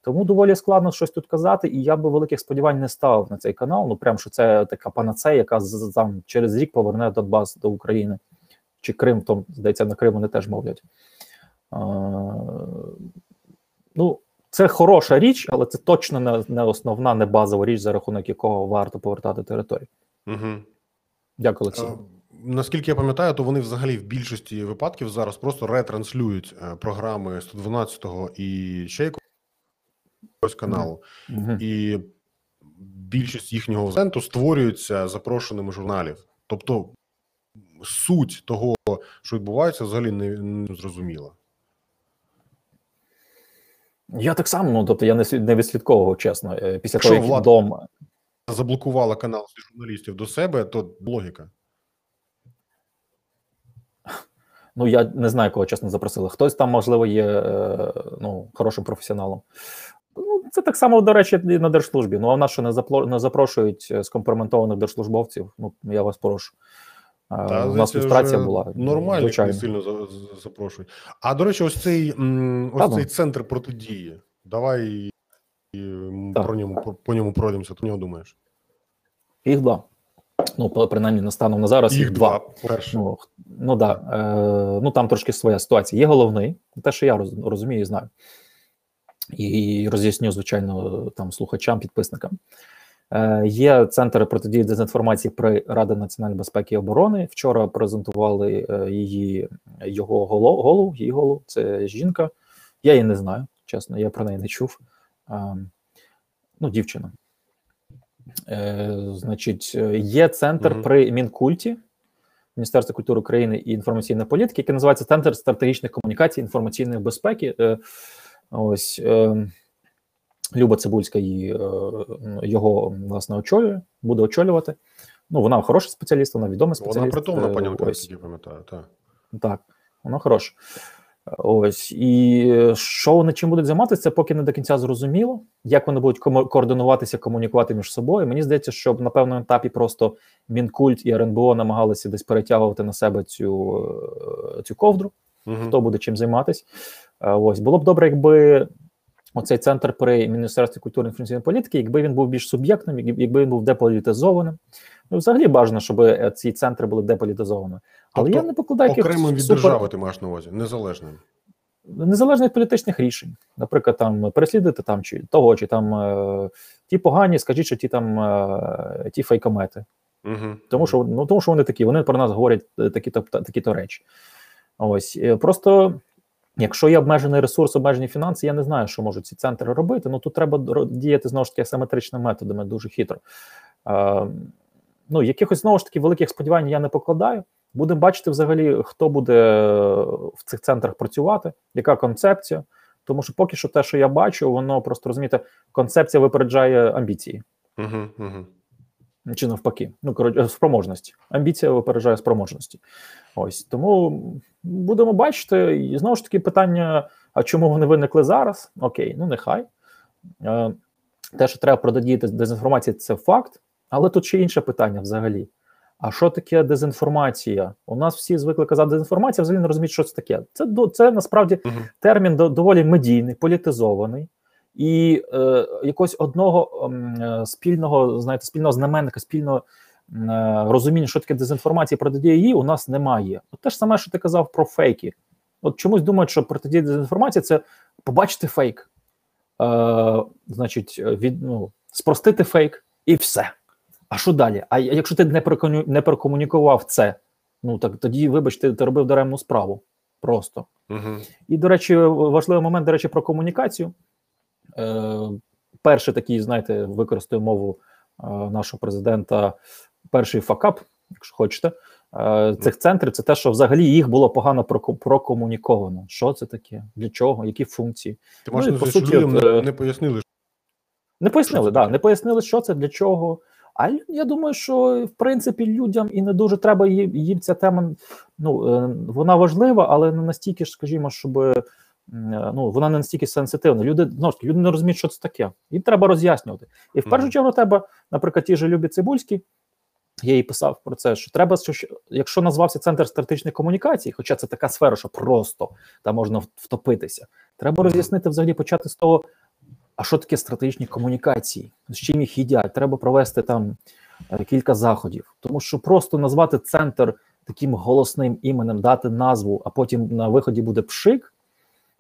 Speaker 2: Тому доволі складно щось тут казати, і я би великих сподівань не ставив на цей канал. Ну прям що це така панацея, яка там через рік поверне Донбас до України. Чи Крим, то здається, на Крим вони теж мовлять. А, ну, це хороша річ, але це точно не, не основна, не базова річ, за рахунок якого варто повертати територію.
Speaker 1: Угу.
Speaker 2: Дякую, Олексій.
Speaker 1: Е, Наскільки я пам'ятаю, то вони взагалі в більшості випадків зараз просто ретранслюють е, програми 112-го і ще якогось каналу,
Speaker 2: Мгм.
Speaker 1: і більшість їхнього контенту створюється запрошеними журналів. Тобто суть того, що відбувається, взагалі не, не зрозуміла.
Speaker 2: Я так само, ну тобто я не, не відслідковував, чесно. Е, Після
Speaker 1: Якщо
Speaker 2: того, як
Speaker 1: влада-
Speaker 2: дом
Speaker 1: Заблокувала канал зі журналістів до себе, то логіка.
Speaker 2: Ну, я не знаю, кого чесно запросили. Хтось там, можливо, є е, ну, хорошим професіоналом. Ну, це так само, до речі, і на держслужбі. Ну, а в нас що не, запло- не запрошують е, скомпрометованих держслужбовців. Ну, я вас прошу. Е,
Speaker 1: Та,
Speaker 2: у нас люстрація була.
Speaker 1: Нормально, не сильно за- за- запрошують. А до речі, ось цей, ось
Speaker 2: Та, ну.
Speaker 1: центр протидії. Давай і, про ньому, про, по ньому пройдемося. Ти нього думаєш?
Speaker 2: Їх два. Ну, принаймні, на станом на зараз їх, два.
Speaker 1: Перше.
Speaker 2: Ну, ну да. Е, ну там трошки своя ситуація. Є головний, те, що я розумію і знаю. І роз'ясню, звичайно, там слухачам, підписникам. Е, є центр протидії дезінформації при Раді національної безпеки і оборони. Вчора презентували е, її його голов, голову, її голову, це жінка. Я її не знаю. Чесно, я про неї не чув. А, ну, дівчина. Е, Значить, є центр
Speaker 1: Мгм.
Speaker 2: при Мінкульті, Міністерства культури України і інформаційної політики, який називається Центр стратегічних комунікацій, інформаційної безпеки. Ось е, Люба Цибульська її, е, його власне очолює, буде очолювати. Ну, вона хороший спеціаліст, вона відомий спеціаліст.
Speaker 1: Вона притомна
Speaker 2: Е, ось.
Speaker 1: я пам'ятаю. Так.
Speaker 2: Так, воно хороше. Ось і що вони чим будуть займатися, це поки не до кінця зрозуміло. Як вони будуть комо- координуватися, комунікувати між собою. Мені здається, що на певному етапі просто Мінкульт і РНБО намагалися десь перетягувати на себе цю, е, цю ковдру,
Speaker 1: Мгм.
Speaker 2: хто буде чим займатися. Е, Ось було б добре, якби оцей центр при Міністерстві культури і інформаційної політики, якби він був більш суб'єктним, якби він був деполітизованим. Ну, взагалі бажано, щоб е, ці центри були деполітизованими. Але
Speaker 1: Тобто
Speaker 2: я не покладаю
Speaker 1: Окремим від
Speaker 2: супер-
Speaker 1: держави ти маєш на увазі, незалежним.
Speaker 2: незалежно від політичних рішень. Наприклад, там переслідувати там чи того, чи там е, ті погані, скажіть, що ті там е, ті фейкомети.
Speaker 1: Угу.
Speaker 2: Тому що ну тому що вони такі, вони про нас говорять такі-то такі-то речі. Ось просто. Якщо є обмежений ресурс, обмежені фінанси, я не знаю, що можуть ці центри робити. Ну тут треба діяти знову ж таки асиметричними методами, дуже хитро. Е, ну, якихось знову ж таки великих сподівань я не покладаю. Будемо бачити взагалі, хто буде в цих центрах працювати, яка концепція. Тому що поки що те, що я бачу, воно просто розумієте, концепція випереджає амбіції.
Speaker 1: Угу. Угу.
Speaker 2: Чи навпаки, ну коротше, спроможності. Амбіція випереджає спроможності. Ось тому будемо бачити. І знову ж таки, питання: а чому вони виникли зараз? Окей, ну нехай. Е, Те, що треба протидіяти дезінформації, це факт. Але тут ще інше питання взагалі. А що таке дезінформація? У нас всі звикли казати дезінформація, взагалі не розуміють, що це таке. Це це насправді термін доволі медійний, політизований, і е, якогось одного ем, е, спільного, знаєте, спільного знаменника, спільного е, розуміння, що таке дезінформація, протидія її у нас немає. От те ж саме, що ти казав про фейки. От чомусь думають, що протидія дезінформації це побачити фейк, е, значить, від, ну, спростити фейк і все. А що далі? А якщо ти не прокону- не прокомунікував це, ну так тоді, вибачте, ти робив даремну справу. Просто.
Speaker 1: Угу.
Speaker 2: І, до речі, важливий момент, до речі, про комунікацію. Е, перший такий, знаєте, використаю мову е, нашого президента, перший факап, якщо хочете, е, цих центрів, це те, що взагалі їх було погано проко- прокомуніковано. Що це таке? Для чого? Які функції?
Speaker 1: Ти
Speaker 2: Ну,
Speaker 1: на
Speaker 2: по суті, от,
Speaker 1: не, не пояснили,
Speaker 2: Не пояснили, да, не пояснили, що це, для чого. А я думаю, що в принципі людям і не дуже треба їм, їм ця тема. Ну вона важлива, але не настільки ж, скажімо, щоб ну вона не настільки сенситивна. Люди знову ж таки, люди не розуміють, що це таке. Їм треба роз'яснювати. І в першу чергу треба, наприклад, ті ж Любі Цибульські. Я їй писав про це, що треба, що, що- якщо назвався центр стратегічної комунікації, хоча це така сфера, що просто там можна втопитися, треба роз'яснити взагалі почати з того, а що таке стратегічні комунікації? З чим їх їдять? Треба провести там е, кілька заходів. Тому що просто назвати центр таким голосним іменем, дати назву, а потім на виході буде пшик.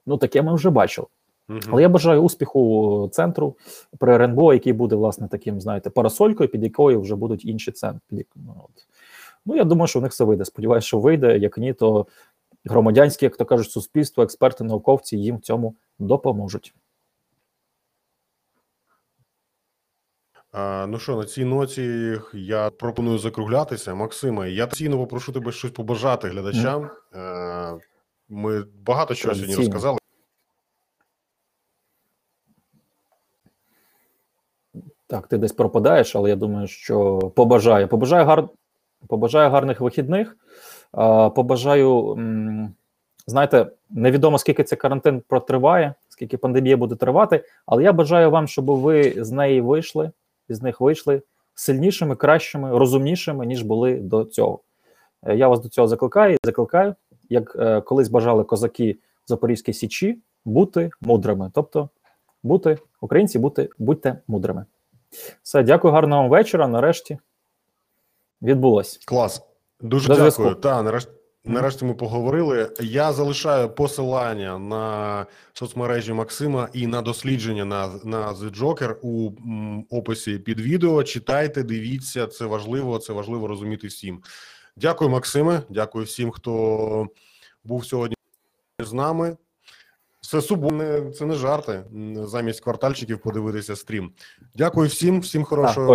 Speaker 2: Ну таке ми вже бачили.
Speaker 1: Мгм.
Speaker 2: Але я бажаю успіху центру при РНБО, який буде, власне, таким, знаєте, парасолькою, під якою вже будуть інші центри. Ну, от. ну, я думаю, що в них все вийде. Сподіваюся, що вийде. Як ні, то громадянське, як то кажуть, суспільство, експерти, науковці їм в цьому допоможуть.
Speaker 1: Ну що, на цій ноті я пропоную закруглятися. Максиме, я традиційно попрошу тебе щось побажати глядачам. Е, Ми багато чого сьогодні розказали.
Speaker 2: Так, ти десь пропадаєш, але я думаю, що побажаю. Побажаю, гар... побажаю гарних вихідних. Побажаю, знаєте, невідомо скільки цей карантин протриває, скільки пандемія буде тривати, але я бажаю вам, щоб ви з неї вийшли, з них вийшли сильнішими, кращими, розумнішими, ніж були до цього. Е, Я вас до цього закликаю і закликаю, як е, колись бажали козаки Запорізької Січі, бути мудрими. Тобто, бути українці, бути, будьте мудрими. Все, дякую, гарного вам вечора. Нарешті відбулось.
Speaker 1: Клас. Дуже
Speaker 2: До
Speaker 1: дякую. Та, нарешті, нарешті ми поговорили. Я залишаю посилання на соцмережі Максима і на дослідження на, на The Joker у описі під відео. Читайте, дивіться, це важливо, це важливо розуміти всім. Дякую, Максиме. Дякую всім, хто був сьогодні з нами. Це субоне, це не жарти. Замість квартальчиків подивитися стрім. Дякую всім, всім хорошого.